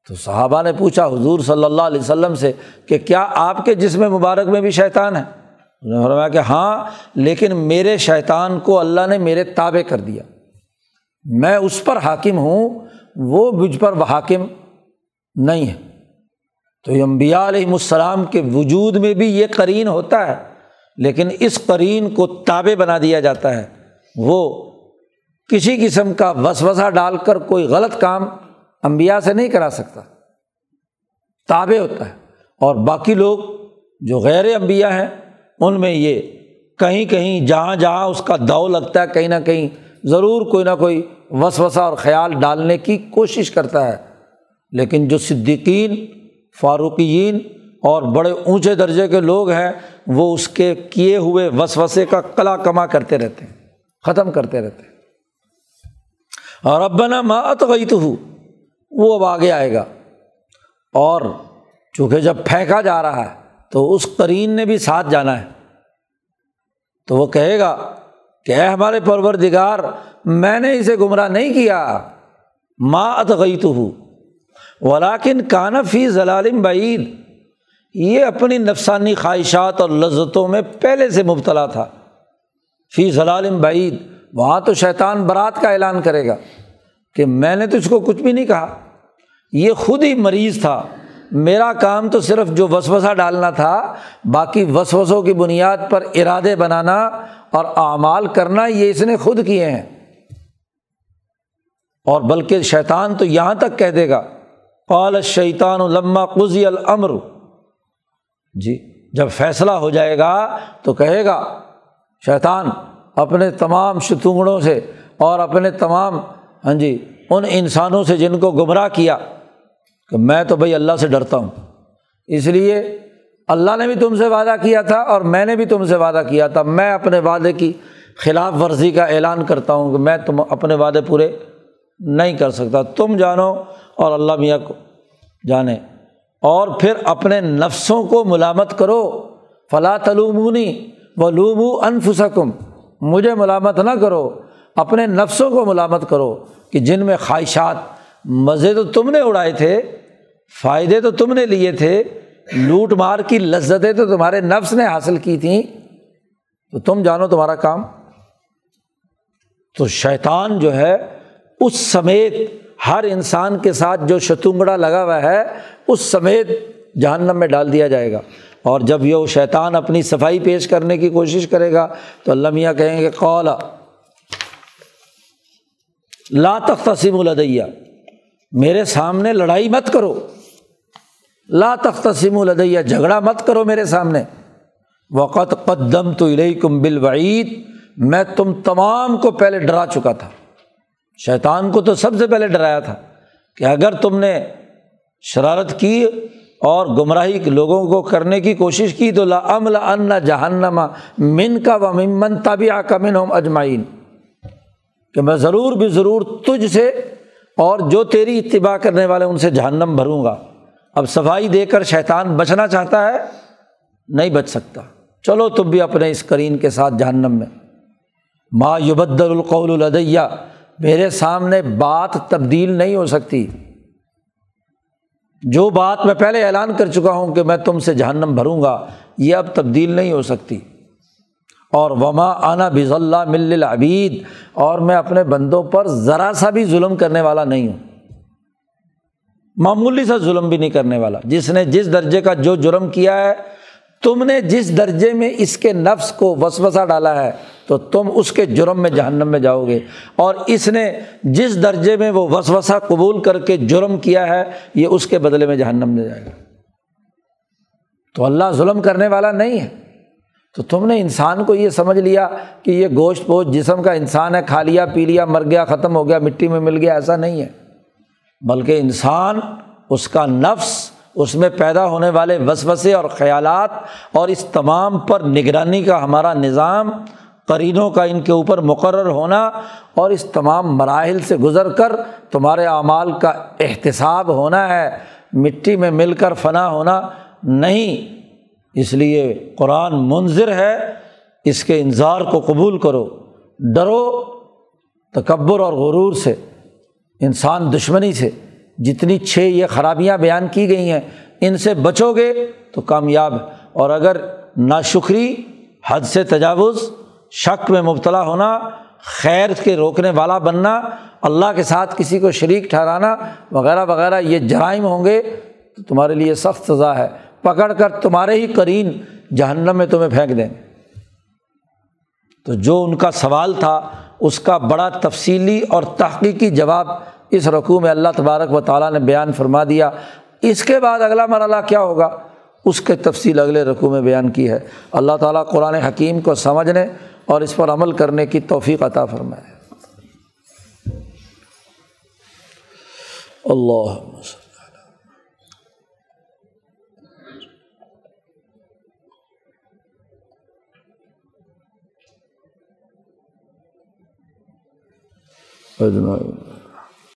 تو صحابہ نے پوچھا حضور صلی اللہ علیہ وسلم سے کہ کیا آپ کے جسم مبارک میں بھی شیطان ہے؟ انہوں نے فرمایا کہ ہاں لیکن میرے شیطان کو اللہ نے میرے تابع کر دیا۔ میں اس پر حاکم ہوں، وہ مجھ پر حاکم نہیں ہے۔ تو امبیا علیہم السلام کے وجود میں بھی یہ قرین ہوتا ہے، لیکن اس قرین کو تابع بنا دیا جاتا ہے۔ وہ کسی قسم کا وسوسہ ڈال کر کوئی غلط کام امبیا سے نہیں کرا سکتا۔ تابع ہوتا ہے۔ اور باقی لوگ جو غیر امبیا ہیں، ان میں یہ کہیں کہیں جہاں جہاں اس کا داؤ لگتا ہے، کہیں نہ کہیں ضرور کوئی نہ کوئی وسوسہ اور خیال ڈالنے کی کوشش کرتا ہے۔ لیکن جو صدیقین فاروقین اور بڑے اونچے درجے کے لوگ ہیں، وہ اس کے کیے ہوئے وسوسے کا کلا کما کرتے رہتے ہیں، ختم کرتے رہتے ہیں۔ اور ابنا مات گئی تو وہ اب آگے آئے گا۔ اور چونکہ جب پھینکا جا رہا ہے، تو اس کرین نے بھی ساتھ جانا ہے۔ تو وہ کہے گا کہ اے ہمارے پرور دگار میں نے اسے گمراہ نہیں کیا۔ ماں ات گئی تو ہوں ولاکن ضلالم بعید۔ یہ اپنی نفسانی خواہشات اور لذتوں میں پہلے سے مبتلا تھا۔ فی ضلالم بعید وہاں تو شیطان برات کا اعلان کرے گا کہ میں نے تو اس کو کچھ بھی نہیں کہا۔ یہ خود ہی مریض تھا۔ میرا کام تو صرف جو وسوسہ ڈالنا تھا، باقی وسوسوں کی بنیاد پر ارادے بنانا اور اعمال کرنا، یہ اس نے خود کیے ہیں۔ اور بلکہ شیطان تو یہاں تک کہہ دے گا، قال شیطان علما قزی الامر۔ جی جب فیصلہ ہو جائے گا تو کہے گا، شیطان اپنے تمام شتونگڑوں سے اور اپنے تمام ہاں جی ان انسانوں سے جن کو گمراہ کیا کہ میں تو بھائی اللہ سے ڈرتا ہوں۔ اس لیے اللہ نے بھی تم سے وعدہ کیا تھا اور میں نے بھی تم سے وعدہ کیا تھا۔ میں اپنے وعدے کی خلاف ورزی کا اعلان کرتا ہوں کہ میں تم اپنے وعدے پورے نہیں کر سکتا۔ تم جانو اور اللہ میاں کو جانے۔ اور پھر اپنے نفسوں کو ملامت کرو۔ فلاں تلومونی و لومو انفسکم مجھے ملامت نہ کرو، اپنے نفسوں کو ملامت کرو کہ جن میں خواہشات مزے تو تم نے اڑائے تھے، فائدے تو تم نے لیے تھے، لوٹ مار کی لذتیں تو تمہارے نفس نے حاصل کی تھیں۔ تو تم جانو تمہارا کام۔ تو شیطان جو ہے، اس سمیت ہر انسان کے ساتھ جو شتونگڑا لگا ہوا ہے، اس سمیت جہنم میں ڈال دیا جائے گا۔ اور جب یہ شیطان اپنی صفائی پیش کرنے کی کوشش کرے گا تو اللہ میاں کہیں گے قولا لا تختصم الدیہ میرے سامنے لڑائی مت کرو۔ لا تختصم الدیہ جھگڑا مت کرو میرے سامنے۔ وقت قدم تو کم بالوعید، میں تم تمام کو پہلے ڈرا چکا تھا۔ شیطان کو تو سب سے پہلے ڈرایا تھا کہ اگر تم نے شرارت کی اور گمراہی لوگوں کو کرنے کی کوشش کی تو لمل ان جہنما من کا و ممن تبھی آمن ہوم اجمائین کہ میں ضرور بھی ضرور تجھ سے اور جو تیری اتباع کرنے والے ان سے جہنم بھروں گا۔ اب صفائی دے کر شیطان بچنا چاہتا ہے، نہیں بچ سکتا۔ چلو تم بھی اپنے اس کرین کے ساتھ جہنم میں۔ ما یبدل القول الدیہ میرے سامنے بات تبدیل نہیں ہو سکتی۔ جو بات میں پہلے اعلان کر چکا ہوں کہ میں تم سے جہنم بھروں گا، یہ اب تبدیل نہیں ہو سکتی۔ اور وما آنا بز اللہ مل العبید اور میں اپنے بندوں پر ذرا سا بھی ظلم کرنے والا نہیں ہوں۔ معمولی سا ظلم بھی نہیں کرنے والا۔ جس نے جس درجے کا جو جرم کیا ہے تم نے جس درجے میں اس کے نفس کو وسوسا ڈالا ہے، تو تم اس کے جرم میں جہنم میں جاؤ گے۔ اور اس نے جس درجے میں وہ وسوسا قبول کر کے جرم کیا ہے، یہ اس کے بدلے میں جہنم میں جائے گا۔ تو اللہ ظلم کرنے والا نہیں ہے۔ تو تم نے انسان کو یہ سمجھ لیا کہ یہ گوشت پوشت جسم کا انسان ہے، کھا لیا، پی لیا، مر گیا، ختم ہو گیا، مٹی میں مل گیا، ایسا نہیں ہے۔ بلکہ انسان، اس کا نفس اس میں پیدا ہونے والے وسوسے اور خیالات اور اس تمام پر نگرانی کا ہمارا نظام قرینوں کا ان کے اوپر مقرر ہونا اور اس تمام مراحل سے گزر کر تمہارے اعمال کا احتساب ہونا ہے، مٹی میں مل کر فنا ہونا نہیں۔ اس لیے قرآن منظر ہے، اس کے انظار کو قبول کرو۔ ڈرو تکبر اور غرور سے، انسان دشمنی سے۔ جتنی چھ یہ خرابیاں بیان کی گئی ہیں، ان سے بچو گے تو کامیاب اور اگر ناشکری، حد سے تجاوز، شک میں مبتلا ہونا، خیر کے روکنے والا بننا، اللہ کے ساتھ کسی کو شریک ٹھہرانا وغیرہ وغیرہ یہ جرائم ہوں گے، تو تمہارے لیے سخت سزا ہے۔ پکڑ کر تمہارے ہی کرین جہنم میں تمہیں پھینک دیں۔ تو جو ان کا سوال تھا، اس کا بڑا تفصیلی اور تحقیقی جواب اس رقوع میں اللہ تبارک و تعالیٰ نے بیان فرما دیا۔ اس کے بعد اگلا مرحلہ کیا ہوگا؟ اس کے تفصیل اگلے رقوع میں بیان کی ہے۔ اللہ تعالیٰ قرآن حکیم کو سمجھنے اور اس پر عمل کرنے کی توفیق عطا فرمائے۔ اللہ اجمعین